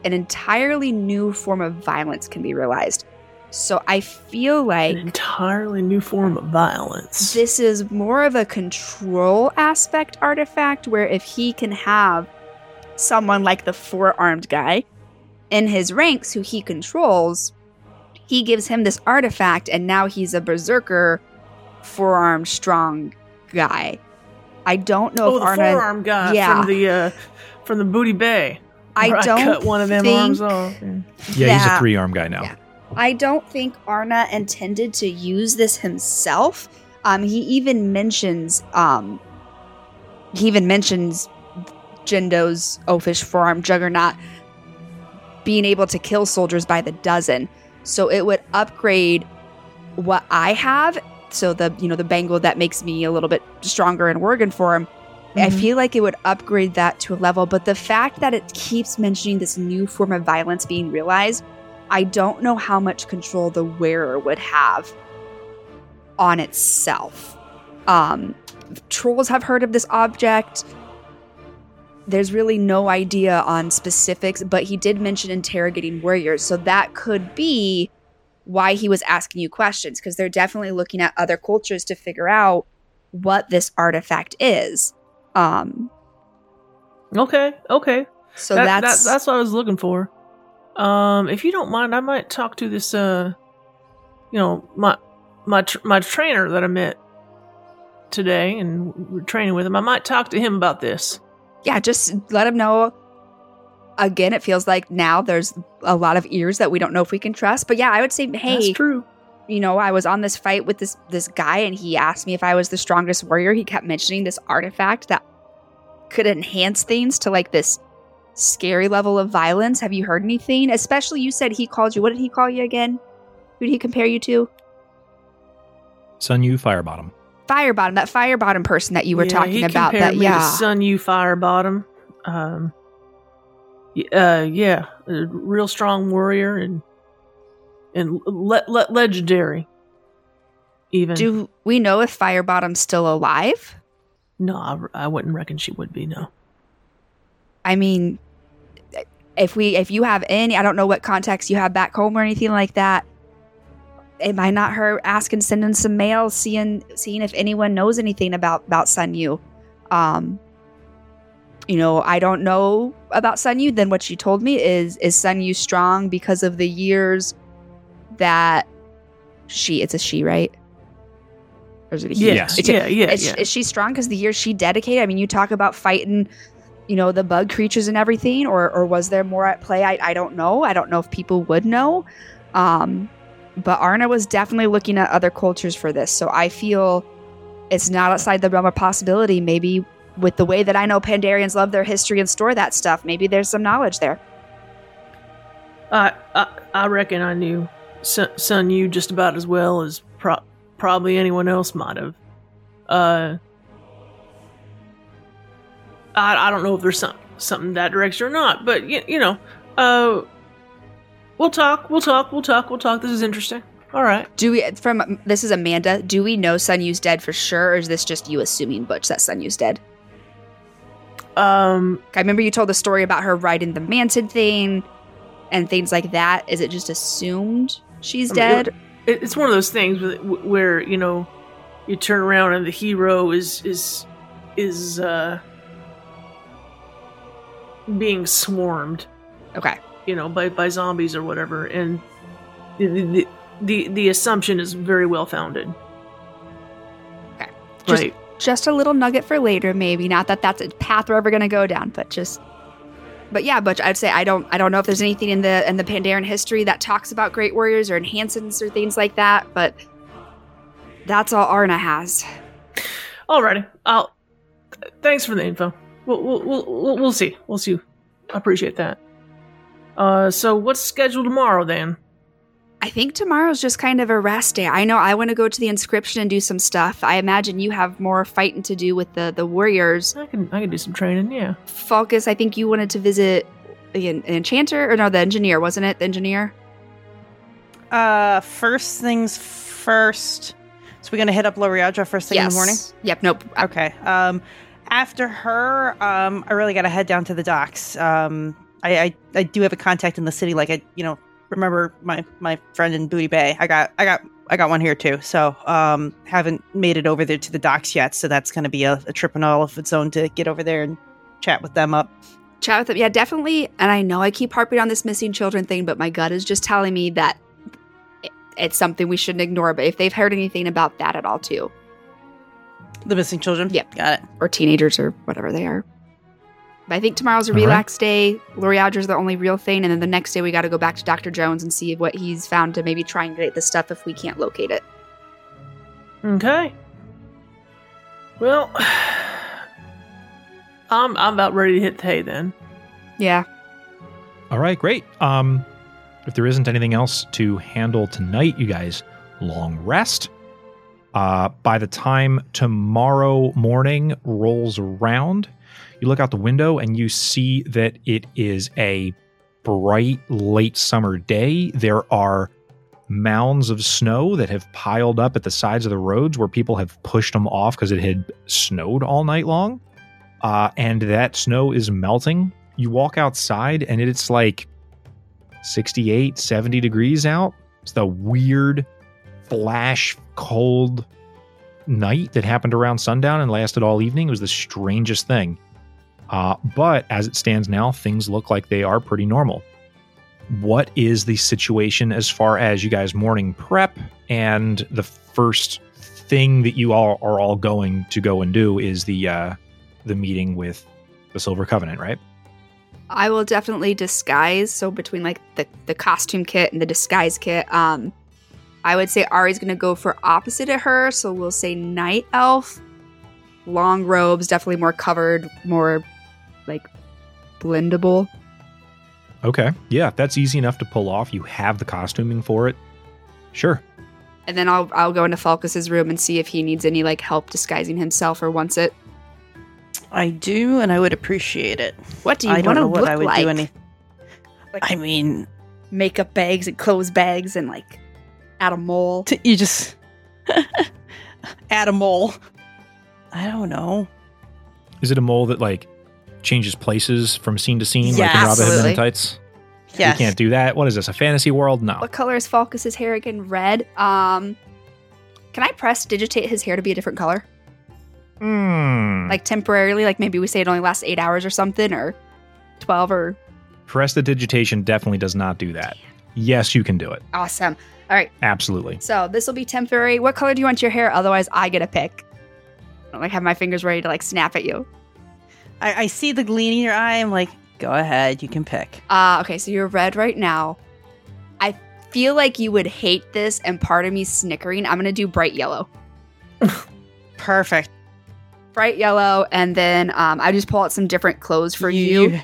an entirely new form of violence can be realized. So I feel like An entirely new form of violence. this is more of a control aspect artifact where if he can have someone like the four armed guy in his ranks who he controls, he gives him this artifact and now he's a berserker, four armed, strong guy. I don't know oh, if the Arna. forearm guy Yeah. from the uh, from the Booty Bay. I don't cut one of them think, arms off. Yeah. Yeah, he's a three arm guy now. Yeah. I don't think Arna intended to use this himself. Um, he even mentions um, he even mentions Jindo's oafish forearm juggernaut being able to kill soldiers by the dozen. So it would upgrade what I have. So the you know the bangle that makes me a little bit stronger in Worgen form. I Mhm. feel like it would upgrade that to a level, but the fact that it keeps mentioning this new form of violence being realized, I don't know how much control the wearer would have on itself. Um, trolls have heard of this object. There's really no idea on specifics, but he did mention interrogating warriors, so that could be why he was asking you questions because they're definitely looking at other cultures to figure out what this artifact is. Um, Okay, okay. so That- that's that- that's what I was looking for. Um, if you don't mind, I might talk to this. Uh, you know, my my tr- my trainer that I met today and we're training with him. I might talk to him about this. Yeah, just let him know. Again, it feels like now there's a lot of ears that we don't know if we can trust. But yeah, I would say, hey, That's true. you know, I was on this fight with this this guy and he asked me if I was the strongest warrior. He kept mentioning this artifact that could enhance things to like this scary level of violence. Have you heard anything? Especially you said he called you. What did he call you again? Who did he compare you to? Sun Yu Firebottom. Firebottom, that Firebottom person that you were Yeah, talking he about. compared That me to yeah. Sun Yu Firebottom. Um, y- uh, yeah, a real strong warrior and and le- le- legendary. Even Do we know if Firebottom's still alive? no, I, I wouldn't reckon she would be. No, I mean, if we if you have any, I don't know what contacts you have back home or anything like that. It might not hurt asking, sending some mail, seeing seeing if anyone knows anything about about Sun Yu. Um, you know, I don't know about Sun Yu. Then what she told me is is Sun Yu strong because of the years that she. It's a she, right? Or is it a he? yeah, Yes. It's a- yeah, yeah, is, yeah. is she strong because the years she dedicated? I mean, you talk about fighting, you know, the bug creatures and everything, or or was there more at play? I, I don't know. I don't know if people would know. Um, but Arna was definitely looking at other cultures for this, so I feel it's not outside the realm of possibility. Maybe with the way that I know Pandarians love their history and store that stuff, maybe there's some knowledge there. I, I I reckon I knew Sun, Sun Yu just about as well as pro- probably anyone else might have. Uh, I I don't know if there's some something that direction or not, but you, you know, uh, we'll talk, we'll talk, we'll talk, we'll talk. This is interesting. All right. Do we from this is Amanda? Do we know Sun Yu's dead for sure, or is this just you assuming Butch that Sun Yu's dead? Um, I remember you told the story about her riding the manted thing and things like that. Is it just assumed she's I mean, dead? it, it's one of those things where, where you know you turn around and the hero is is is uh being swarmed okay. you know by by zombies or whatever and the the the, the assumption is very well founded Okay. Just- right Just a little nugget for later, maybe. Not that that's a path we're ever going to go down, but just. But yeah, Butch, I'd say I don't. I don't know if there's anything in the in the Pandaren history that talks about great warriors or enhancements or things like that. But that's all Arna has. alrighty i'll th- thanks for the info we'll we'll, we'll, we'll we'll see we'll see i appreciate that uh so what's scheduled tomorrow then I think tomorrow's just kind of a rest day. I know I want to go to the inscription and do some stuff. I imagine you have more fighting to do with the the warriors. i can i can do some training yeah Falcus, I think you wanted to visit an, an enchanter or no, the engineer, wasn't it? The engineer. Uh, first things first. So we're gonna hit up Lariadra first thing in the morning. Yep. Nope. Okay. Um, after her, um, I really gotta head down to the docks. Um, I, I I do have a contact in the city. Like I, you know, remember my my friend in Booty Bay. I got I got I got one here too. So um, haven't made it over there to the docks yet. So that's gonna be a, a trip in all of its own to get over there and chat with them up. Chat with them. Yeah, definitely. And I know I keep harping on this missing children thing, but my gut is just telling me that it's something we shouldn't ignore. But if they've heard anything about that at all, too, The missing children. Yep. got it. or teenagers or whatever they are. But I think tomorrow's a All right. relaxed day. Lariadra's the only real thing, and then the next day we got to go back to Dr. Jones and see what he's found to maybe triangulate the stuff if we can't locate it. Okay. Well, I'm I'm about ready to hit the hay then. Yeah. All right, great. Um, if there isn't anything else to handle tonight, you guys long rest. Uh, by the time tomorrow morning rolls around, you look out the window and you see that it is a bright late summer day. There are mounds of snow that have piled up at the sides of the roads where people have pushed them off because it had snowed all night long. Uh, and that snow is melting. You walk outside and it's like 68, 70 degrees out. It's the weird, flash cold night that happened around sundown and lasted all evening. It was the strangest thing. Uh, but as it stands now, things look like they are pretty normal. What is the situation as far as you guys' morning prep and the first thing that you all are all going to go and do is the uh, the meeting with the Silver Covenant, right? I will definitely disguise. So between like the the costume kit and the disguise kit, um, I would say Ari's gonna go for opposite of her. So we'll say night elf, long robes, definitely more covered, more like blendable. Okay. Yeah, that's easy enough to pull off. You have the costuming for it. Sure. And then I'll I'll go into Falcus's room and see if he needs any like help disguising himself or wants it. I do, and I would appreciate it. What do you I don't want to know what look I would like? do. Any. I mean, Makeup bags and clothes bags and like add a mole. t- you just add a mole. I don't know. Is it a mole that like changes places from scene to scene, like in Robin Hood Men absolutely. in Tights? Yes. We can't do that. What is this? A fantasy world? No. What color is Falcus's hair again? Red. Um, can I prestidigitate his hair to be a different color, Hmm. like temporarily? Like maybe we say it only lasts eight hours or something, or twelve or Prestidigitation definitely does not do that. Yes, you can do it. awesome. All right, Absolutely. so this will be temporary. What color do you want your hair? Otherwise, I get a pick. I don't like have my fingers ready to like snap at you. I, I see the gleam in your eye. I'm like, go ahead, you can pick. Uh, okay, so you're red right now. I feel like you would hate this, and part of me snickering. I'm gonna do bright yellow. Perfect Bright yellow, and then um, I just pull out some different clothes for you.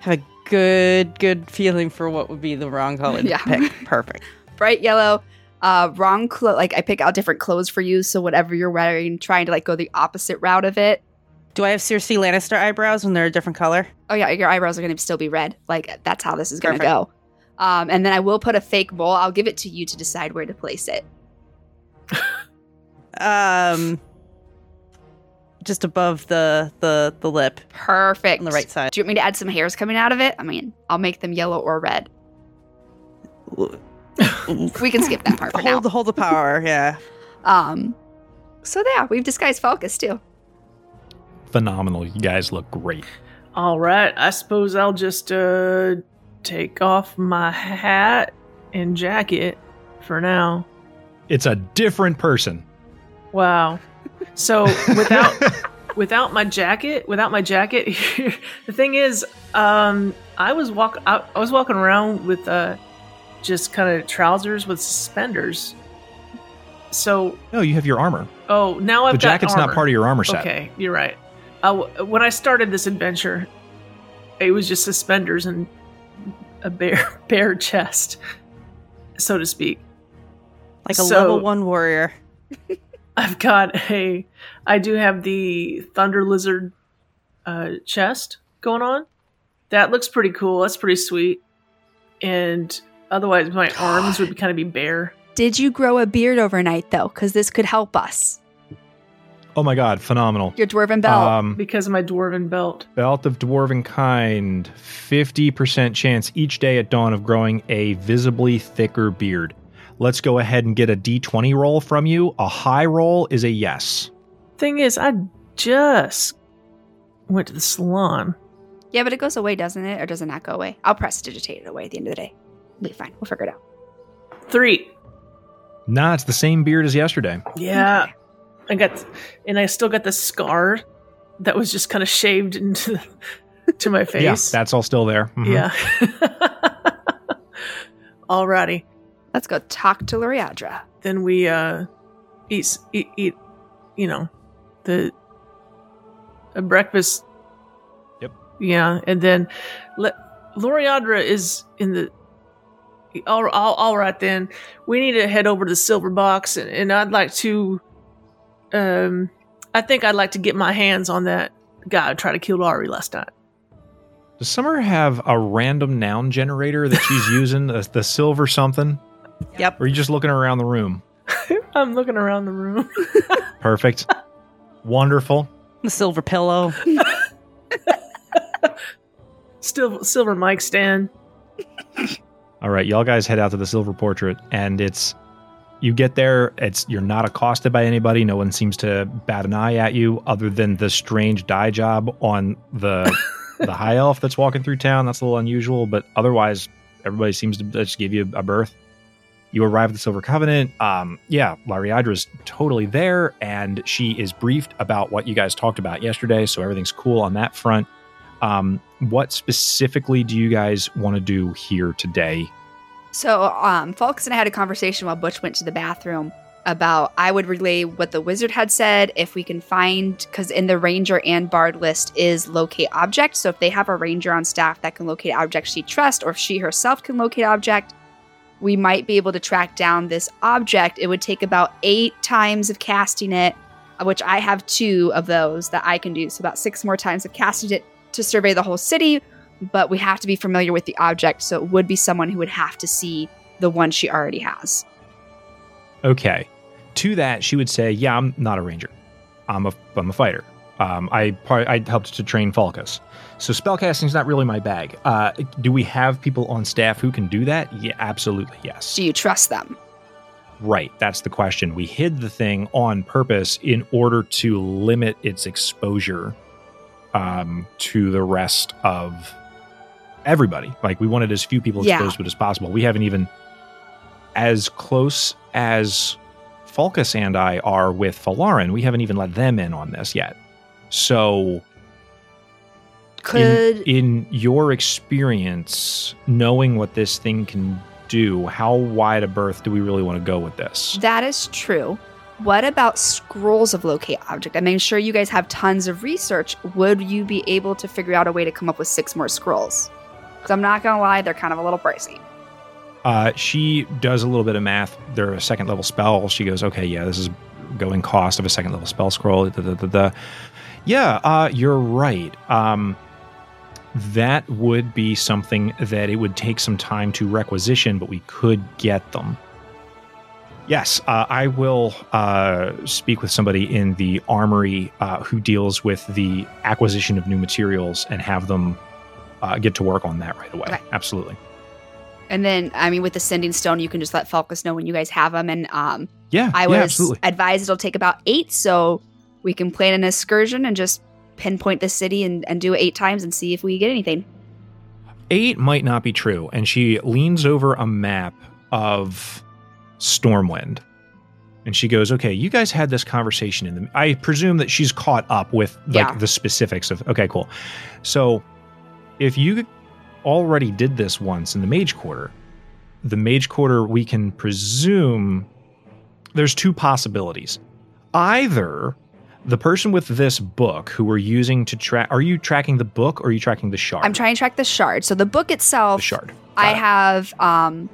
have a good, good feeling for what would be the wrong color to Yeah. pick. Perfect. Bright yellow. Uh, wrong clo- like I pick out different clothes for you, so whatever you're wearing, trying to like go the opposite route of it. Do I have Cersei Lannister eyebrows when they're a different color? Oh yeah, your eyebrows are gonna still be red. Like that's how this is gonna Perfect. go. Um, and then I will put a fake mole. I'll give it to you to decide where to place it. Um, just above the the the lip Perfect. on the right side. Do you want me to add some hairs coming out of it? I mean, I'll make them yellow or red. We can skip that part for now. Hold hold the power. Yeah. Um, so yeah, we've disguised Falcus too. Phenomenal. You guys look great. All right, I suppose I'll just uh take off my hat and jacket for now. It's a different person. Wow. So without without my jacket, without my jacket, the thing is, um, I was walk I, I was walking around with uh, just kind of trousers with suspenders. So No, you have your armor. oh, now I've the jacket's got not part of your armor set. Okay, you're right. Uh, when I started this adventure, it was just suspenders and a bare bare chest, so to speak. Like a So- level one warrior. I've got a. I do have the Thunder Lizard uh, chest going on. That looks pretty cool. That's pretty sweet. And otherwise, my arms would kind of be bare. Did you grow a beard overnight though? Because this could help us. Oh my god, phenomenal. Your dwarven belt. Um, because of my dwarven belt. Belt of Dwarven Kind, 50% chance each day at dawn of growing a visibly thicker beard. Let's go ahead and get a d20 roll from you. A high roll is a yes. Thing is, I just went to the salon. yeah, but it goes away, doesn't it? Or does it not go away? I'll prestidigitate it away at the end of the day. It'll be fine. We'll figure it out. Three. Nah, it's the same beard as yesterday. Yeah. Okay. I got, and I still got the scar that was just kind of shaved into to my face. Yeah, that's all still there. Mhm. Yeah. Alrighty. Let's go talk to Lariadra. Then we uh eat eat, eat you know the a breakfast. Yep. Yeah, and then let Lariadra is in the. All, all, all right then. We need to head over to the silver box, and, and I'd like to. Um, I think I'd like to get my hands on that guy who tried to kill Ari last night. Does Summer have a random noun generator that she's using, the, the silver something? Yep. Or are you just looking around the room? I'm looking around the room. Perfect. Wonderful. The silver pillow. Still, silver mic stand. All right, y'all guys head out to the silver portrait, and it's you get there. It's you're not accosted by anybody. No one seems to bat an eye at you, other than the strange dye job on the the high elf that's walking through town. That's a little unusual, but otherwise, everybody seems to just give you a berth. You arrive at the Silver Covenant. Um, yeah, Lariadra's totally there, and she is briefed about what you guys talked about yesterday. So everything's cool on that front. Um, what specifically do you guys want to do here today? So, um, Falcus and I had a conversation while Butch went to the bathroom about I would relay what the wizard had said if we can find because in the ranger and bard list is locate object. So if they have a ranger on staff that can locate object she trusts, or if she herself can locate object, we might be able to track down this object. It would take about eight times of casting it, which I have two of those that I can do. So about six more times of casting it to survey the whole city. But we have to be familiar with the object, so it would be someone who would have to see the one she already has. Okay. To that, she would say, "Yeah, I'm not a ranger. I'm a I'm a fighter. Um, I I helped to train Falcus, so spellcasting is not really my bag. Uh, do we have people on staff who can do that? Yeah, absolutely, yes. Do you trust them? Right, that's the question. We hid the thing on purpose in order to limit its exposure um, to the rest of everybody. Like we wanted as few people Yeah. exposed to it as possible. We haven't even as close as Falcus and I are with Falarin. We haven't even let them in on this yet. So Could in your experience, knowing what this thing can do, how wide a berth do we really want to go with this? that is true. What about scrolls of locate object? I'm sure you guys have tons of research. Would you be able to figure out a way to come up with six more scrolls? Because I'm not gonna lie, they're kind of a little pricey. Uh, she does a little bit of math. They're a second level spell. She goes, okay, yeah, this is going cost of a second level spell scroll. Da, da, da. Yeah, uh, you're right. Um, that would be something that it would take some time to requisition, but we could get them. Yes, uh, I will uh, speak with somebody in the armory uh, who deals with the acquisition of new materials and have them uh, get to work on that right away. Okay. Absolutely. And then, I mean, with the sending stone, you can just let Falcus know when you guys have them. And um, Yeah, I yeah, was absolutely. advised it'll take about eight, so we can plan an excursion and just pinpoint the city and, and do it eight times and see if we get anything. Eight might not be true. And she leans over a map of Stormwind. And she goes, Okay, you guys had this conversation in the I presume that she's caught up with like Yeah. the specifics of okay, cool. So if you already did this once in the Mage Quarter, the Mage Quarter we can presume there's two possibilities. Either the person with this book who we're using to track are you tracking the book or are you tracking the shard? I'm trying to track the shard. So the book itself, the shard. I it. have um,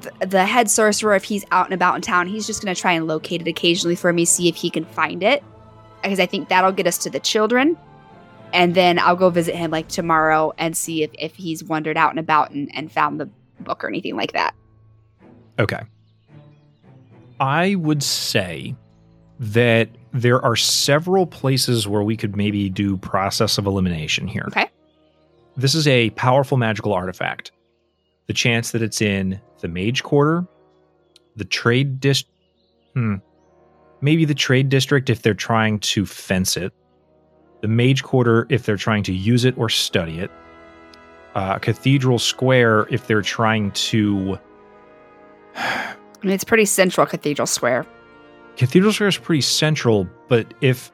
th- the head sorcerer. If he's out and about in town, he's just going to try and locate it occasionally for me, see if he can find it, because I think that'll get us to the children. And then I'll go visit him like tomorrow and see if, if he's wandered out and about and, and found the book or anything like that. Okay. I would say that there are several places where we could maybe do process of elimination here. Okay. This is a powerful magical artifact. The chance that it's in the Mage Quarter, the Trade District, hmm, maybe the Trade District if they're trying to fence it, the Mage Quarter if they're trying to use it or study it, uh, Cathedral Square if they're trying to I mean, it's pretty central, Cathedral Square. Cathedral Square is pretty central, but if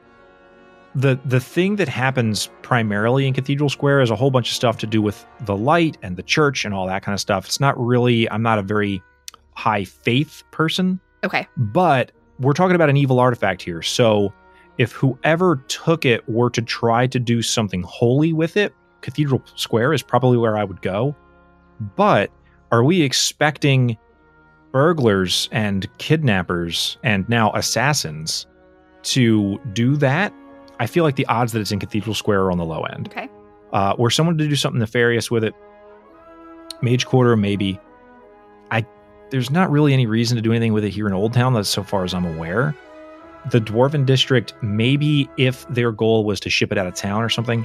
the the thing that happens primarily in Cathedral Square is a whole bunch of stuff to do with the light and the church and all that kind of stuff. It's not really I'm not a very high faith person, Okay. but we're talking about an evil artifact here. So if whoever took it were to try to do something holy with it, Cathedral Square is probably where I would go. But are we expecting burglars and kidnappers and now assassins to do that? I feel like the odds that it's in Cathedral Square are on the low end. Okay. Uh, were someone to do something nefarious with it, Mage Quarter maybe. I there's not really any reason to do anything with it here in Old Town, that's so far as I'm aware. The Dwarven District, maybe if their goal was to ship it out of town or something.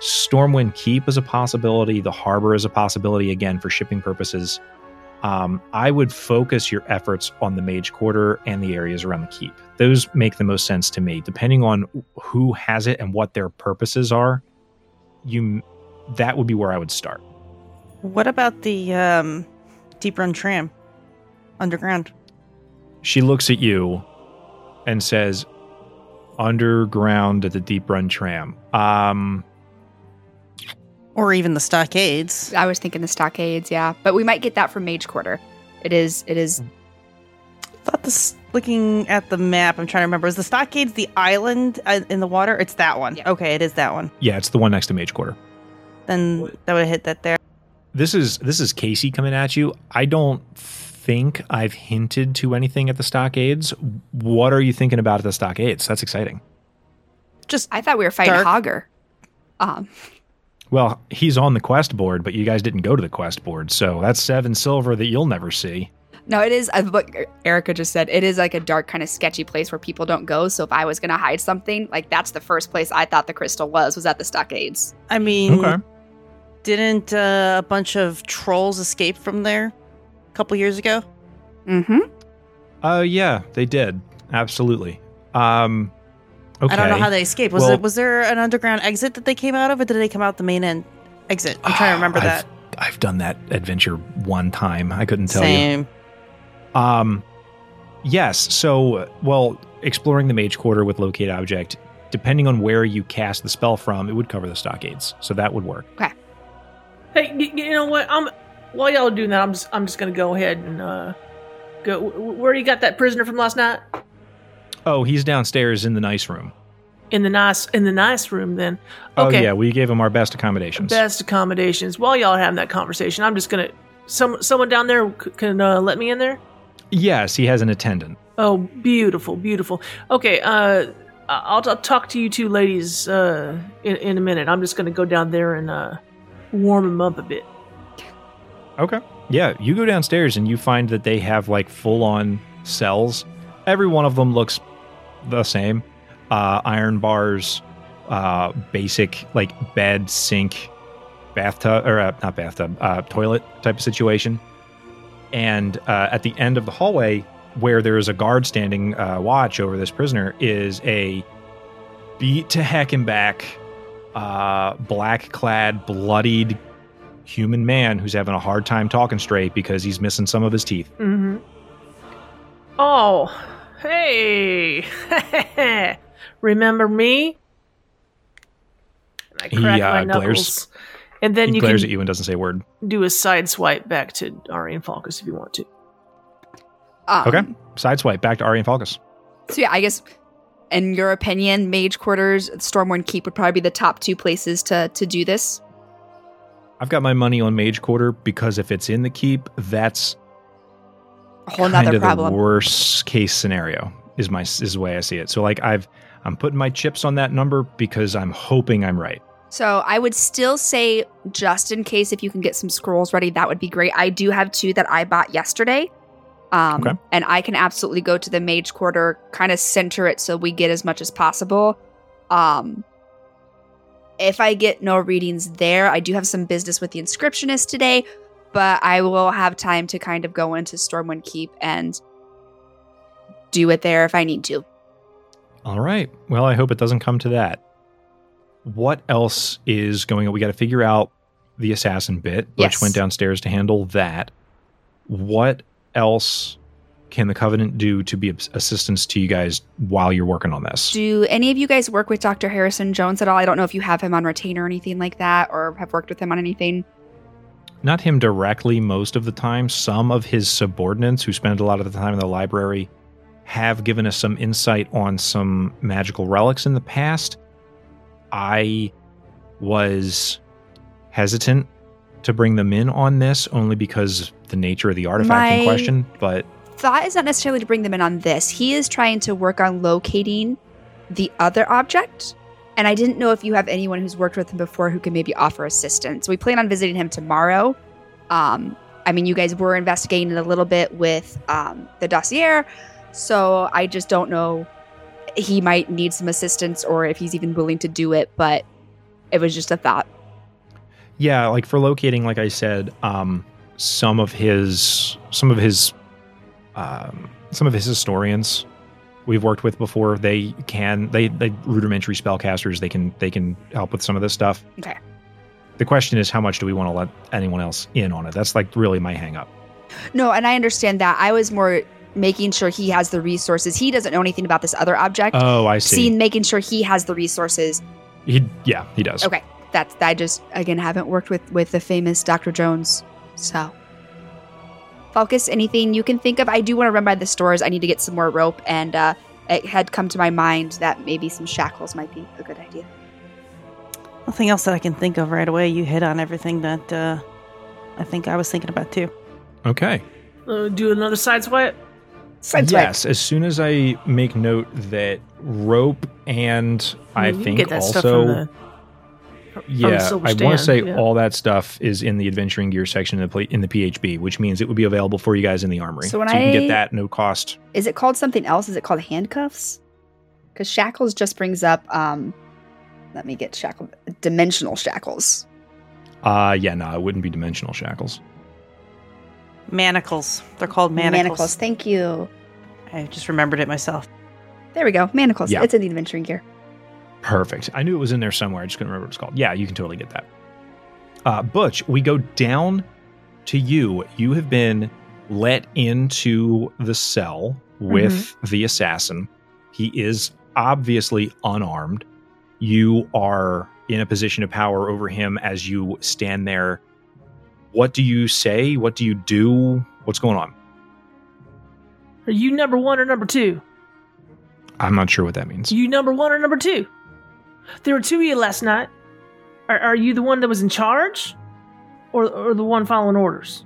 Stormwind Keep is a possibility. The harbor is a possibility again for shipping purposes. Um, I would focus your efforts on the Mage Quarter and the areas around the keep. Those make the most sense to me. Depending on who has it and what their purposes are, you that would be where I would start. What about the um, Deep Run tram? underground. She looks at you and says, "Underground at the Deep Run tram." Um, Or even the stockades. I was thinking the stockades, yeah, but we might get that from Mage Quarter. It is. It is. I thought this looking at the map, I'm trying to remember. Is the stockades the island uh, in the water? It's that one. Yeah. Okay, it is that one. yeah, it's the one next to Mage Quarter. Then that would hit that there. This is this is Casey coming at you. I don't think I've hinted to anything at the stockades. What are you thinking about at the stockades? That's exciting. Just I thought we were fighting Dark. Hogger. Um, Well, he's on the quest board, but you guys didn't go to the quest board, so that's seven silver that you'll never see. no, it is uh, what Erica just said. It is like a dark, kind of sketchy place where people don't go. So if I was gonna hide something, like that's the first place I thought the crystal was was at the stockades. I mean, Okay. didn't uh, a bunch of trolls escape from there a couple years ago? Mm-hmm. Uh yeah, they did. Absolutely. Um okay. I don't know how they escaped. Was Well- it was there an underground exit that they came out of, or did they come out the main end exit? I'm trying to remember I've- that. I've done that adventure one time. I couldn't tell you. Same. Um, yes. So, well, exploring the mage quarter with locate object, depending on where you cast the spell from, it would cover the stockades. So that would work. Okay. Hey, you know what? I'm while y'all are doing that, I'm just I'm just gonna go ahead and uh go. Where you got that prisoner from last night? Oh, he's downstairs in the nice room. In the nice in the nice room, then. Oh Okay. yeah, we gave him our best accommodations. Best accommodations. While y'all are having that conversation, I'm just gonna. Some someone down there c- can uh, let me in there. Yes, he has an attendant. Oh, beautiful, beautiful. Okay, uh, I'll, I'll talk to you two ladies uh, in, in a minute. I'm just going to go down there and uh, warm them up a bit. Okay. Yeah, you go downstairs and you find that they have like full on cells. Every one of them looks the same. Uh, iron bars, uh, basic like bed, sink, bathtub, or uh, not bathtub, uh, toilet type of situation. And uh, at the end of the hallway, where there is a guard standing uh, watch over this prisoner, is a beat to heck and back, uh, black clad, bloodied human man who's having a hard time talking straight because he's missing some of his teeth. Mm-hmm. Oh, hey! Remember me? And I He, uh, my glares- And then he you glares can at you and doesn't say a word. do a side swipe back to Ari and Falcus if you want to. Um, Okay. Sideswipe back to Ari and Falcus. So yeah, I guess in your opinion, Mage Quarters, Stormwind Keep would probably be the top two places to to do this. I've got my money on Mage Quarter because if it's in the keep, that's A whole kind nother of problem. the worst case scenario. Is my is the way I see it. So like I've I'm putting my chips on that number because I'm hoping I'm right. So I would still say, just in case, if you can get some scrolls ready, that would be great. I do have two that I bought yesterday. Um, Okay. And I can absolutely go to the mage quarter, kind of center it so we get as much as possible. Um, if I get no readings there, I do have some business with the inscriptionist today, but I will have time to kind of go into Stormwind Keep and do it there if I need to. All right. Well, I hope it doesn't come to that. What else is going on? We got to figure out the assassin bit. Yes. went downstairs to handle that. What else can the Covenant do to be of assistance to you guys while you're working on this? Do any of you guys work with Dr. Harrison Jones at all? I don't know if you have him on retainer or anything like that, or have worked with him on anything. Not him directly most of the time. Some of his subordinates who spend a lot of the time in the library have given us some insight on some magical relics in the past. I was hesitant to bring them in on this only because the nature of the artifact in question, but Thought is not necessarily to bring them in on this. He is trying to work on locating the other object. And I didn't know if you have anyone who's worked with him before who can maybe offer assistance. We plan on visiting him tomorrow. Um, I mean, you guys were investigating it a little bit with um, the dossier, so I just don't know. He might need some assistance or if he's even willing to do it, but it was just a thought. yeah, like for locating, like I said, um, some of his some of his um, some of his historians we've worked with before. They can they they rudimentary spellcasters. They can they can help with some of this stuff. Okay. The question is, how much do we want to let anyone else in on it? That's like really my hang up. No, and I understand that. I was more making sure he has the resources. He doesn't know anything about this other object. Oh, I see. Seeing making sure he has the resources. He, yeah, he does. Okay. That's I just again haven't worked with with the famous Dr. Jones. So Falcus anything you can think of. I do want to run by the stores. I need to get some more rope and uh it had come to my mind that maybe some shackles might be a good idea. Nothing else that I can think of right away. You hit on everything that uh, I think I was thinking about too. Okay. Uh, do another side swipe. Sideswipe. yes, as soon as I make note that rope and I You can think get that also yeah, I want to say yeah. all that stuff is in the adventuring gear section in the, in the PHB, which means it would be available for you guys in the armory. So when you can get that no cost. Is it called something else? Is it called handcuffs? Because shackles just brings up um let me get shackle dimensional shackles. Uh yeah, no, it wouldn't be dimensional shackles. Manacles. They're called manacles. Thank you. I just remembered it myself. There we go. Manacles. Yeah. It's in the adventuring gear. Perfect. I knew it was in there somewhere. I just couldn't remember what it's called. Yeah, you can totally get that. Uh, Butch, we go down to you. You have been let into the cell with Mm-hmm. the assassin. He is obviously unarmed. You are in a position of power over him as you stand there. What do you say? What do you do? What's going on? Are you number one or number two? I'm not sure what that means. You number one or number two? There were two of you last night. Are, are you the one that was in charge, or or the one following orders?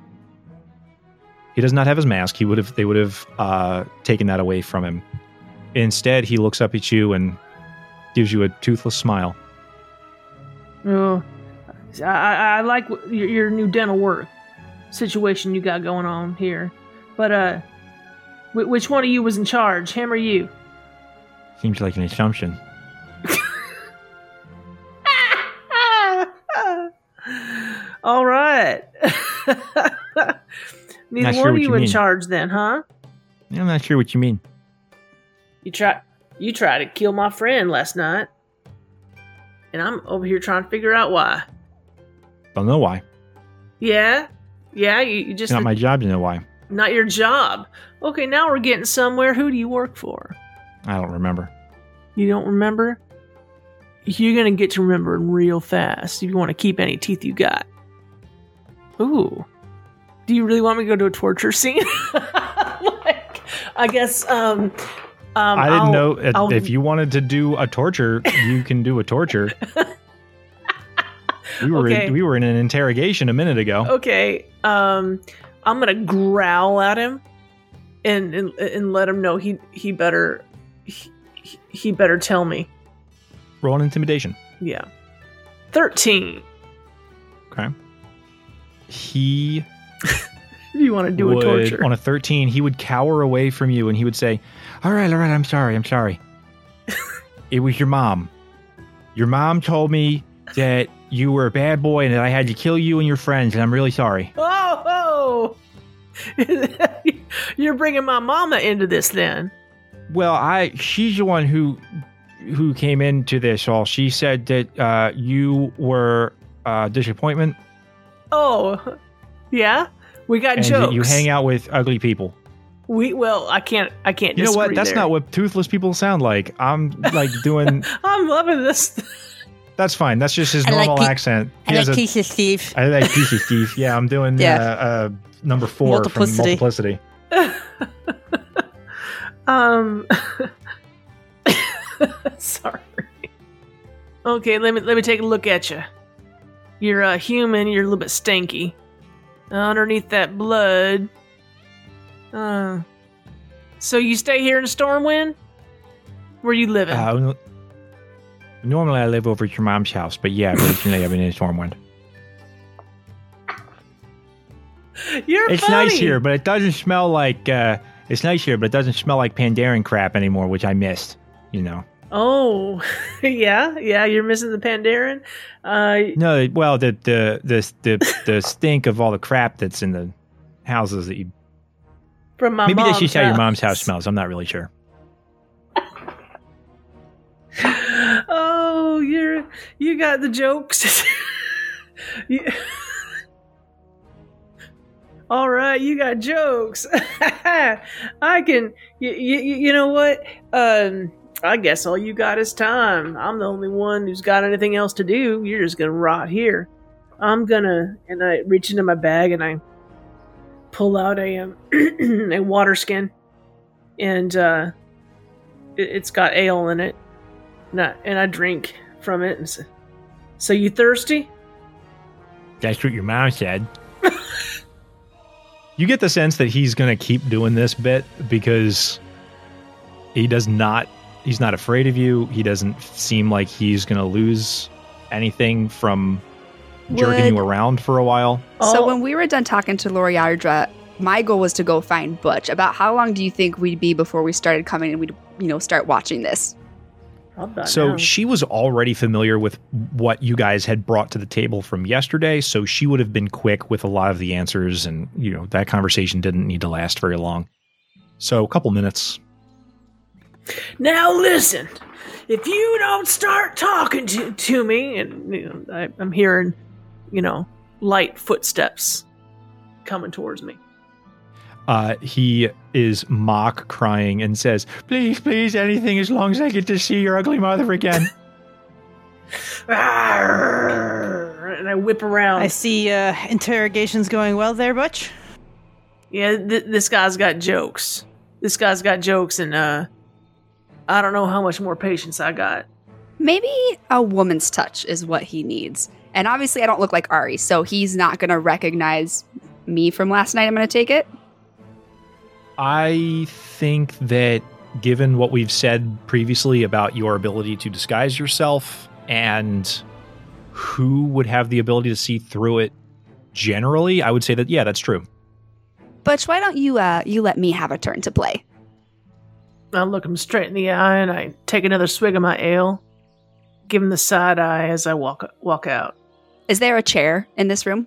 He does not have his mask. He would have. They would have uh, taken that away from him. Instead, he looks up at you and gives you a toothless smile. Oh, I, I, like your, your new dental work situation you got going on here, but uh, wh- which one of you was in charge, him or you? Seems like an assumption. All right. Neither Not sure one of what you you in charge then, huh? I'm not sure what you mean. You try you tried to kill my friend last night. And I'm over here trying to figure out why. I don't know why. Yeah? Yeah, you, you It's just not my job to know why. not your job. Okay, now we're getting somewhere. Who do you work for? I don't remember. You don't remember? You're gonna get to remembering real fast if you want to keep any teeth you got. Ooh. Do you really want me to go to a torture scene? like, I guess um um I didn't I'll- know if- I'll- if you wanted to do a torture, you can do a torture. We were Okay. we were in an interrogation a minute ago. Okay, um I'm gonna growl at him and and, and let him know he he better he, he better tell me. Roll an intimidation. Yeah. 13. Okay. He If you want to do would, a torture. on a 13, he would cower away from you and he would say, All right, all right, I'm sorry, I'm sorry. it was your mom. Your mom told me that you were a bad boy and that I had to kill you and your friends, and I'm really sorry. Oh, oh. You're bringing my mama into this then. Well, I she's the one who who came into this all. She said that uh, you were uh, disappointment Oh, yeah. We got and jokes. you hang out with ugly people. We well, I can't. I can't. You know what? That's there. not what toothless people sound like. I'm like doing. I'm loving this. That's fine. That's just his I like normal pe- accent. He I has like a- pieces, Steve. I like pieces, Steve. Yeah, I'm doing Yeah. uh, uh, number four Multiplicity. from multiplicity. um. sorry. Okay, let me let me take a look at you. You're a human. You're a little bit stanky. Underneath that blood. Uh. So you stay here in Stormwind? Where you living? Uh, normally, I live over at your mom's house, but yeah, recently I've been in Stormwind. You're It's funny. nice here, but it doesn't smell like. Uh, it's nice here, but it doesn't smell like Pandaren crap anymore, which I missed. You know. Oh, yeah, yeah. You're missing the Pandaren. Uh, No, well, the the the the, the stink of all the crap that's in the houses that you. from my maybe that's just how your mom's house smells. I'm not really sure. Oh, you're you got the jokes. You- All right, you got jokes. I can. You, you, you know what? Um, I guess all you got is time. I'm the only one who's got anything else to do. You're just gonna rot here. I'm gonna. And I reach into my bag and I pull out a um, a water skin, and uh, it, it's got ale in it. And I, and I drink from it and say, "So you thirsty?" That's what your mom said. You get the sense that he's to keep doing this bit because he does not he's not afraid of you. He doesn't seem like he's going to lose anything from jerking you around for a while. So Oh. when we were done talking to Lariadra, my goal was to go find Butch. About how long do you think we'd be before we started coming and we'd, you know, start watching this? So now. she was already familiar with what you guys had brought to the table from yesterday, so she would have been quick with a lot of the answers and, you know, that conversation didn't need to last very long. So a couple minutes. Now listen, if you don't start talking to, to me, and you know, I, I'm hearing, you know, light footsteps coming towards me. Uh, he is mock crying and says, Please, please, anything as long as I get to see your ugly mother again. And I whip around. I see uh, interrogations going well there, Butch. yeah, th- this guy's got jokes. This guy's got jokes, and uh, I don't know how much more patience I got. Maybe a woman's touch is what he needs. And obviously, I don't look like Ari, so he's not going to recognize me from last night. I'm going to take it. I think that given what we've said previously about your ability to disguise yourself and who would have the ability to see through it generally, I would say that, yeah, that's true. Butch, why don't you uh you let me have a turn to play? I look him straight in the eye, and I take another swig of my ale. Give him the side eye as I walk walk out. Is there a chair in this room?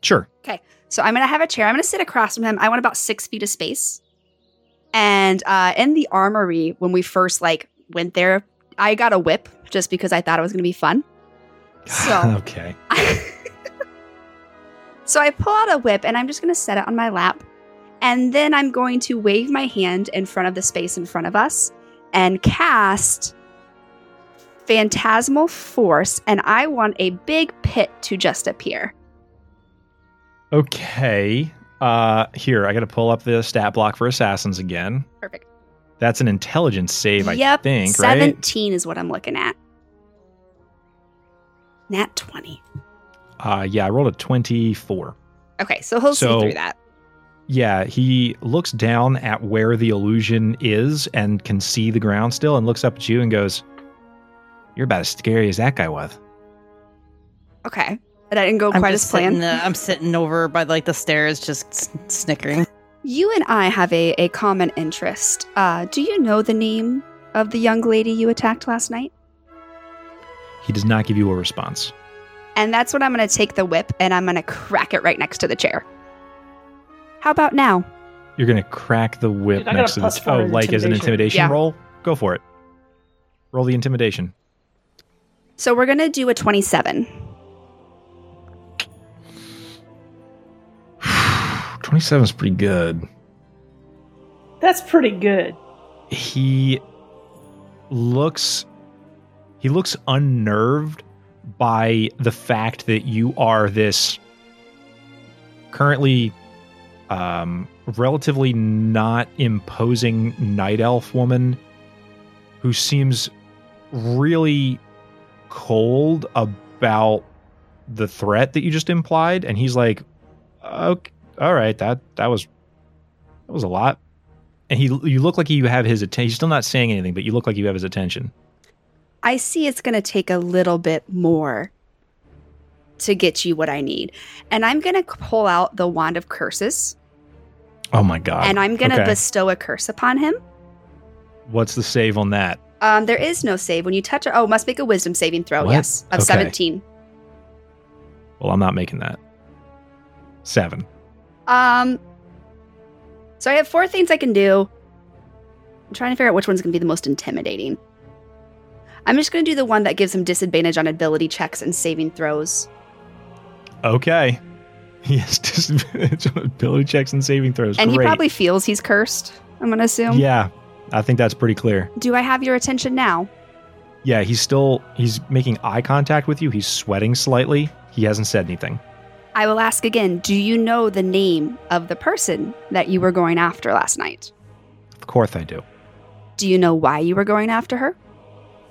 Sure. Okay. So I'm gonna have a chair. I'm gonna sit across from him. I want about six feet of space. And uh, in the armory, when we first like went there, I got a whip just because I thought it was gonna be fun. So okay. so I pull out a whip and I'm just gonna set it on my lap, and then I'm going to wave my hand in front of the space in front of us and cast Phantasmal Force, and I want a big pit to just appear. Okay. Uh, here, I got to pull up the stat block for assassins again. Perfect. That's an intelligence save, I yep, think, right? 17 is what I'm looking at. Nat 20. Uh, yeah, I rolled a 24. Okay, so he'll So- see through that. Yeah, he looks down at where the illusion is and can see the ground still and looks up at you and goes, You're about as scary as that guy was. Okay. But I didn't go I'm quite as planned. sitting, uh, I'm sitting over by like the stairs, just s- snickering. You and I have a, a common interest. Uh, do you know the name of the young lady you attacked last night? He does not give you a response. And that's when I'm going to take the whip and I'm going to crack it right next to the chair. How about now? You're going to crack the whip Dude, next to plus the. four Oh, like as an intimidation. intimidation Yeah. roll? Go for it. Roll the intimidation. So we're going to do a 27. 27 is pretty good. That's pretty good. he looks he looks unnerved by the fact that you are this currently um relatively not imposing night elf woman who seems really cold about the threat that you just implied and he's like okay all right that that was that was a lot and he you look like you have his attention. He's still not saying anything, but you look like you have his attention. I see it's going to take a little bit more to get you what I need. And I'm going to pull out the Wand of Curses Oh my god! and I'm going to Okay. bestow a curse upon him. What's the save on that? Um, there is no save. When you touch it, oh, must make a wisdom saving throw. What? Yes, of Okay. 17. Well, I'm not making that. Seven. Um, so I have four things I can do. I'm trying to figure out which one's going to be the most intimidating. I'm just going to do the one that gives him disadvantage on ability checks and saving throws. Okay. He has disability checks and saving throws. And he probably feels he's cursed, I'm going to assume. Yeah, I think that's pretty clear. Do I have your attention now? Yeah, he's still he's making eye contact with you. He's sweating slightly. He hasn't said anything. I will ask again Do you know the name of the person that you were going after last night? Of course I do. Do you know why you were going after her?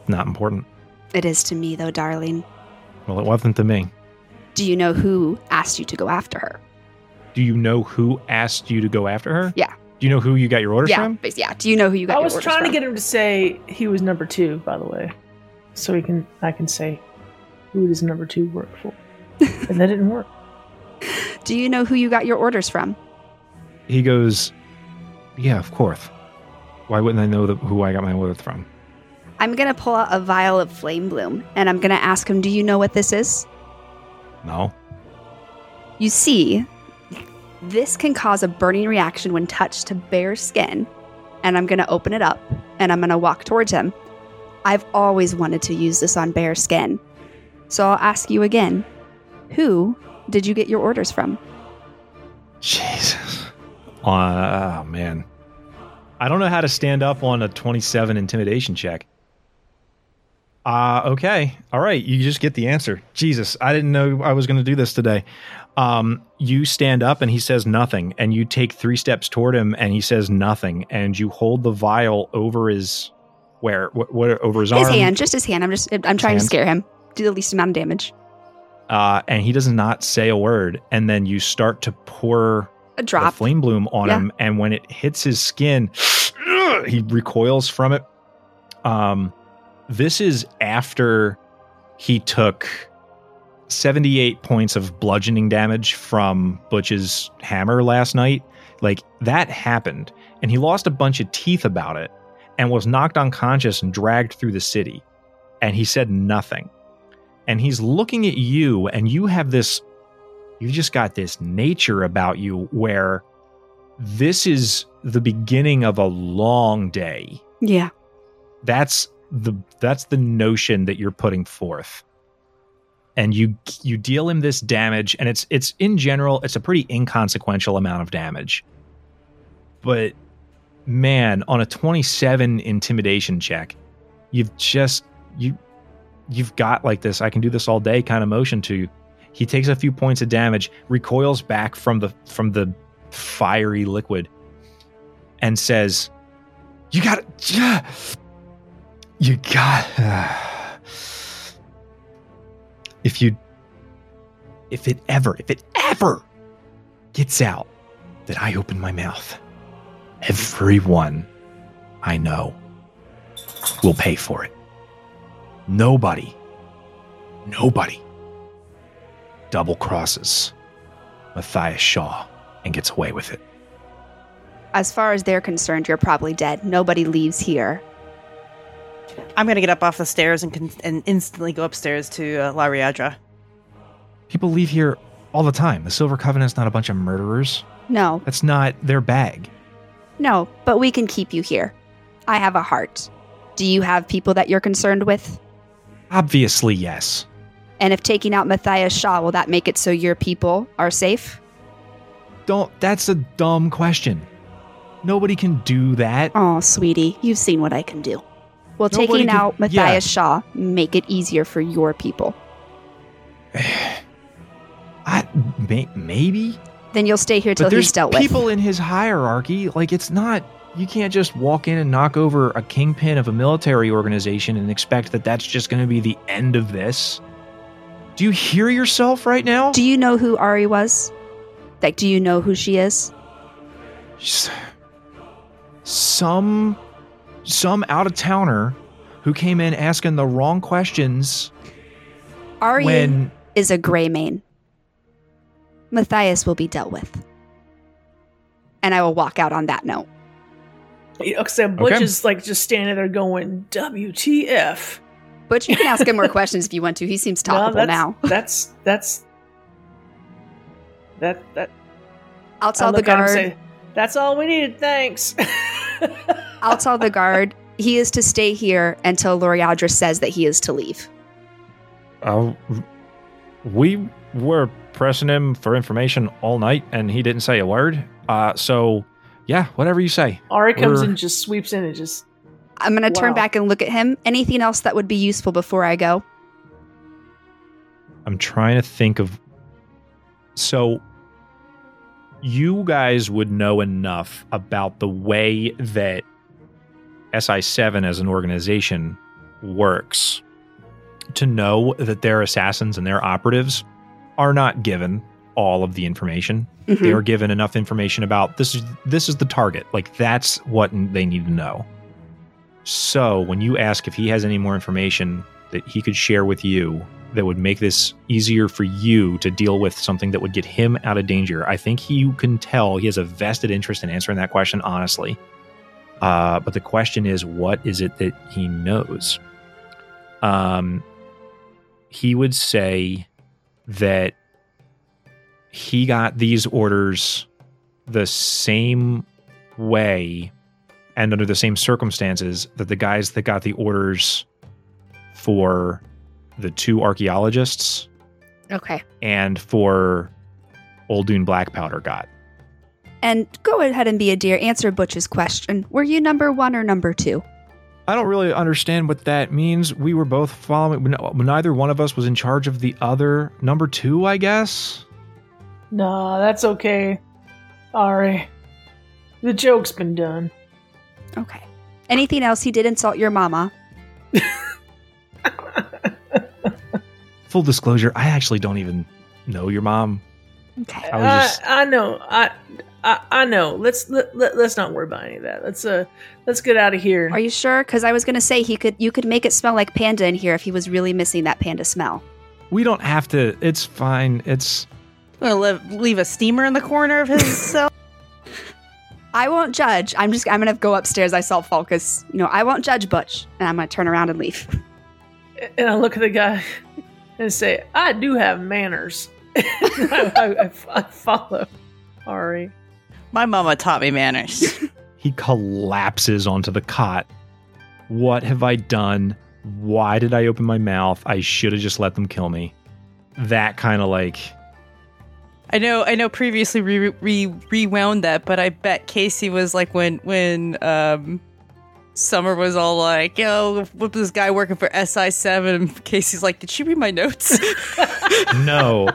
Not important. It is to me, though, darling. Well, it wasn't to me. Do you know who asked you to go after her? Do you know who asked you to go after her? Yeah. Do you know who you got your orders yeah, from? bas- yeah. Do you know who you got I your was orders trying to get him to say he was number two, by the way, so he can I can say who does number two work for, and that didn't work. Do you know who you got your orders from? He goes, "Yeah, of course. Why wouldn't I know the, who I got my orders from?" I'm going to pull out a vial of flame bloom and I'm going to ask him, Do you know what this is? No. You see, this can cause a burning reaction when touched to bare skin. And I'm going to open it up and I'm going to walk towards him. I've always wanted to use this on bare skin. So I'll ask you again Who did you get your orders from? Jesus. Uh, oh man. I don't know how to stand up on a 27 intimidation check. Uh, okay. All right. You just get the answer. Jesus, I didn't know I was going to do this today. Um, you stand up and he says nothing, and you take three steps toward him and he says nothing, and you hold the vial over his where? What? what over his, arm? His arm? hand, just his hand. I'm just, I'm trying hand. to scare him. Do the least amount of damage. Uh, and he does not say a word, and then you start to pour A drop. flame bloom on Yeah. him, and when it hits his skin, he recoils from it. Um, this is after he took 78 points of bludgeoning damage from Butch's hammer last night. Like that happened, and he lost a bunch of teeth about it, and was knocked unconscious and dragged through the city. And he said nothing. And he's looking at you, and you have this you've just got this nature about you where this is the beginning of a long day Yeah. that's the that's the notion that you're putting forth. And you you deal him this damage and it's it's in general it's a pretty inconsequential amount of damage. But man on a 27 intimidation check you've just you you've got like this i can do this all day kind of motion to you. He takes a few points of damage recoils back from the from the fiery liquid and says you got to you got uh, if you if it ever if it ever gets out that i open my mouth everyone i know will pay for it nobody nobody double crosses matthias shaw and gets away with it As far as they're concerned, you're probably dead. Nobody leaves here. I'm gonna get up off the stairs and con- and instantly go upstairs to uh, Lariadra. people leave here all the time the silver covenant's not a bunch of murderers No, that's not their bag no, but we can keep you here. I have a heart. Do you have people that you're concerned with? obviously yes And if taking out Matthias Shaw, will that make it so your people are safe? don't that's a dumb question nobody can do that Oh, sweetie, you've seen what I can do. Will Nobody taking can- out Matthias Shaw make it easier for your people? I, may, maybe Then you'll stay here till he's dealt people with. People in his hierarchy like it's not you can't just walk in and knock over a kingpin of a military organization and expect that that's just going to be the end of this do you hear yourself right now Do you know who Ari was? Like, do you know who she is? Some some out of towner who came in asking the wrong questions Ari when is a Greymane. Matthias will be dealt with. And I will walk out on that note. Except Butch Okay. is like just standing there going, WTF. But you can ask him more questions if you want to. He seems No, talkable that's, now. That's that's that that I'll tell I'll the look at him and guard. say, That's all we needed, thanks. I'll tell the guard he is to stay here until Lariadra says that he is to leave. uh, we we're pressing him for information all night, and he didn't say a word. Uh, so yeah, whatever you say. Ari comes We're- and just sweeps in and just. I'm going to turn back and look at him. Anything else that would be useful before I go? I'm trying to think of. So, you guys would know enough about the way that SI7 as an organization works to know that their assassins and their operatives are not given all of the information. Mhm. They are given enough information about this is this is the target. Like that's what they need to know. So when you ask if he has any more information that he could share with you that would make this easier for you to deal with something that would get him out of danger, I think he, you can tell he has a vested interest in answering that question honestly. Uh, but the question is, what is it that he knows? Um, he would say that he got these orders the same way and under the same circumstances that the guys that got the orders for the two archaeologists Okay. and for Oldun Black Powder got. And go ahead and be a dear. Answer Butch's question. Were you number one or number two? I don't really understand what that means. We were both following, no- neither one of us was in charge of the other. Number two, I guess? Nah, that's okay. Ari. The joke's been done. Okay. Anything else? He did insult your mama. Full disclosure, I actually don't even know your mom. Okay. I was I, I know. I, I I know. Let's let, let, let's not worry about any of that. Let's uh let's get out of here. Are you sure? Because I was gonna say he could. You could make it smell like panda in here if he was really missing that panda smell. We don't have to. It's fine. It's. I'm gonna leave, leave a steamer in the corner of his cell. I won't judge. I'm just. I'm gonna go upstairs. I saw Falcus. You know, I won't judge Butch, and I'm gonna turn around and leave. and I look at the guy and say, "I do have manners." I, I- I- I follow Ari. My mama taught me manners. He collapses onto the cot. What have I done? Why did I open my mouth? I should have just let them kill me. That kind of like. I know, I know. Previously, we re- rewound that, but I bet Casey was like when when um, Summer was all like, "Yo, what this guy working for SI 7 Casey's like, "Did she read my notes?" No.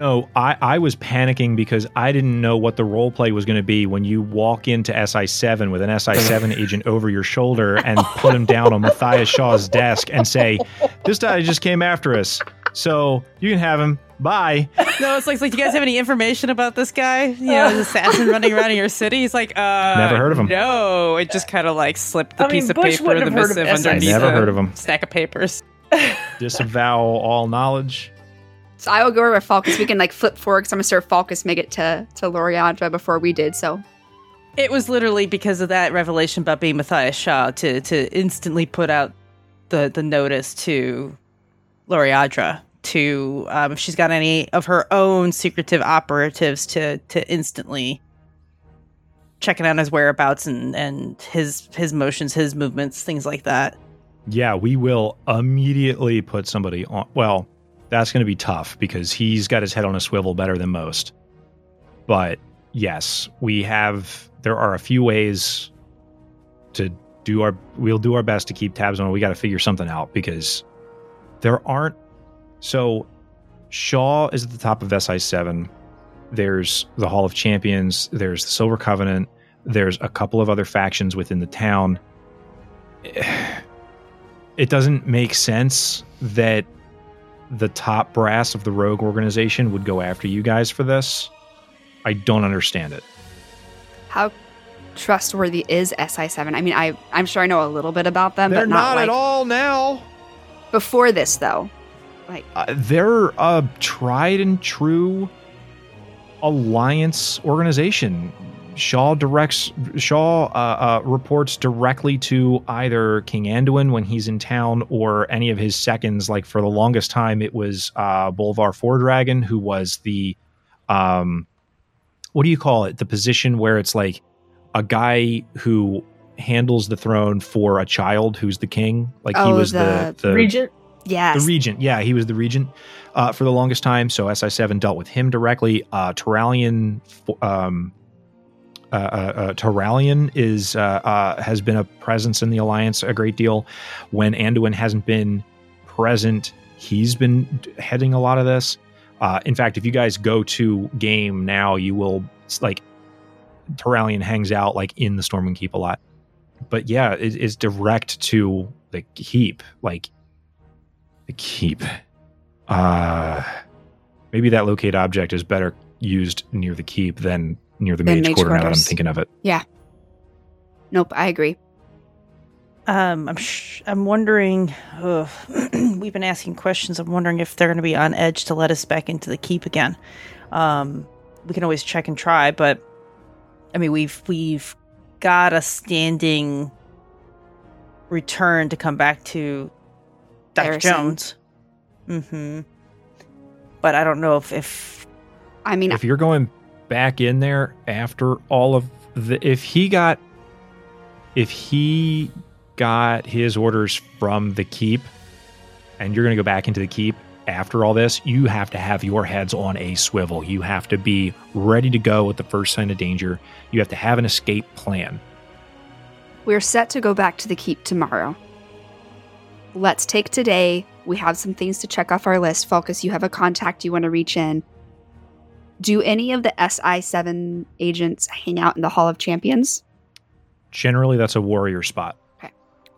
No, I, I was panicking because I didn't know what the role play was going to be when you walk into SI7 with an SI7 agent over your shoulder and put him down on Matthias Shaw's desk and say, This guy just came after us. So you can have him. Bye. no, it's like, it's like, do you guys have any information about this guy? You know, this assassin running around in your city. He's like, uh, Never heard of him. No, it just kind of like slipped the I mean, piece of Bush paper, wouldn't the have missive underneath Never heard of him. stack of papers. Disavow all knowledge. So I will go over with Falcus. We can like flip forward because I'm gonna serve Falcus make it to to Lariadra before we did. So It was literally because of that revelation about being Matthias Shaw to to instantly put out the the notice to Lariadra to um, if she's got any of her own secretive operatives to to instantly checking out his whereabouts and and his his motions, his movements, things like that. Yeah, we will immediately put somebody on. Well, that's going to be tough because he's got his head on a swivel better than most. But yes, we have. There are a few ways to do our. We'll do our best to keep tabs on. it. We got to figure something out because there aren't. So Shaw is at the top of SI seven. There's the Hall of Champions. There's the Silver Covenant. There's a couple of other factions within the town it doesn't make sense that the top brass of the rogue organization would go after you guys for this. I don't understand it. how trustworthy is SI7? I mean, I I'm sure I know a little bit about them, They're but not, not, like at all now. before this though. Like Uh, they're a tried and true alliance organization. Shaw directs Shaw uh, uh, reports directly to either King Anduin when he's in town or any of his seconds. Like for the longest time, it was uh, Bolvar Fordragon, who was the um, what do you call it? The position where it's like a guy who handles the throne for a child who's the king. Like he Oh, was the the, the Regent. Yes. The regent, yeah, he was the regent uh, for the longest time. So SI7 dealt with him directly. Uh, Turalyon, um, uh, uh, uh, is uh, uh, has been a presence in the alliance a great deal. When Anduin hasn't been present, he's been heading a lot of this. Uh, in fact, if you guys go to game now, you will like Turalyon hangs out like in the Stormwind Keep a lot. But yeah, it is direct to the keep. Like the keep. Uh maybe that locate object is better used near the keep than near the Than mage, mage quarter now that I'm thinking of it. Yeah. Nope, I agree. Um, I'm sh- I'm wondering. ugh, we've been asking questions. I'm wondering if they're going to be on edge to let us back into the keep again. Um, we can always check and try, but I mean, we've we've got a standing return to come back to Dr. Jones. Mm-hmm. But I don't know if if I mean, if you're going back in there after all of the if he got if he got his orders from the keep and you're going to go back into the keep after all this you have to have your heads on a swivel you have to be ready to go at the first sign of danger you have to have an escape plan we're set to go back to the keep tomorrow. Let's take today. We have some things to check off our list. Falcus, you have a contact you want to reach in. Do any of the SI7 agents hang out in the Hall of Champions? generally that's a warrior spot Okay.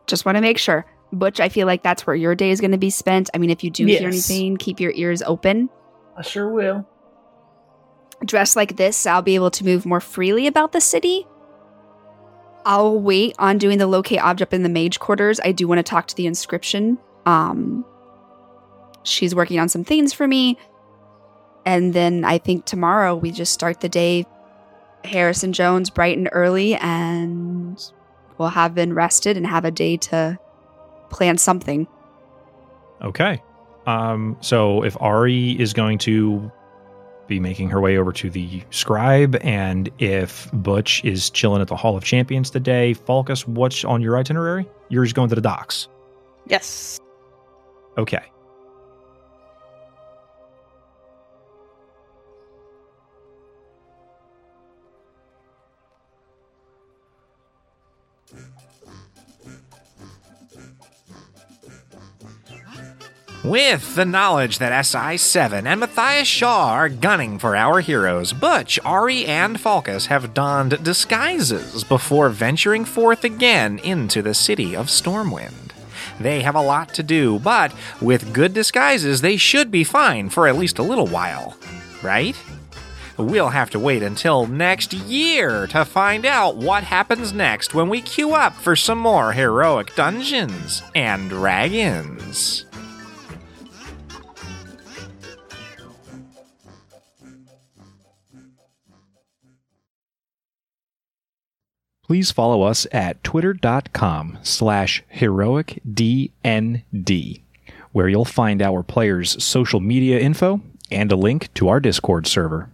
Just want to make sure. Butch, I feel like that's where your day is going to be spent. I mean, if you do hear anything, keep your ears open. I sure will. Dressed like this, I'll be able to move more freely about the city. I'll wait on doing the locate object in the mage quarters. I do want to talk to the inscription. Um, she's working on some things for me. And then I think tomorrow we just start the day Harrison Jones bright and early and we'll have been rested and have a day to plan something. Okay. Um, so if Ari is going to be making her way over to the scribe, and if Butch is chilling at the Hall of Champions today, Falcus, what's on your itinerary? You're just going to the docks. yes, Okay. With the knowledge that SI7 and Matthias Shaw are gunning for our heroes, Butch, Ari, and Falcus have donned disguises before venturing forth again into the city of Stormwind. They have a lot to do, but with good disguises, they should be fine for at least a little while. Right? We'll have to wait until next year to find out what happens next when we queue up for some more heroic dungeons and dragons. Please follow us at twitter.com slash heroicdnd, where you'll find our players' social media info and a link to our Discord server.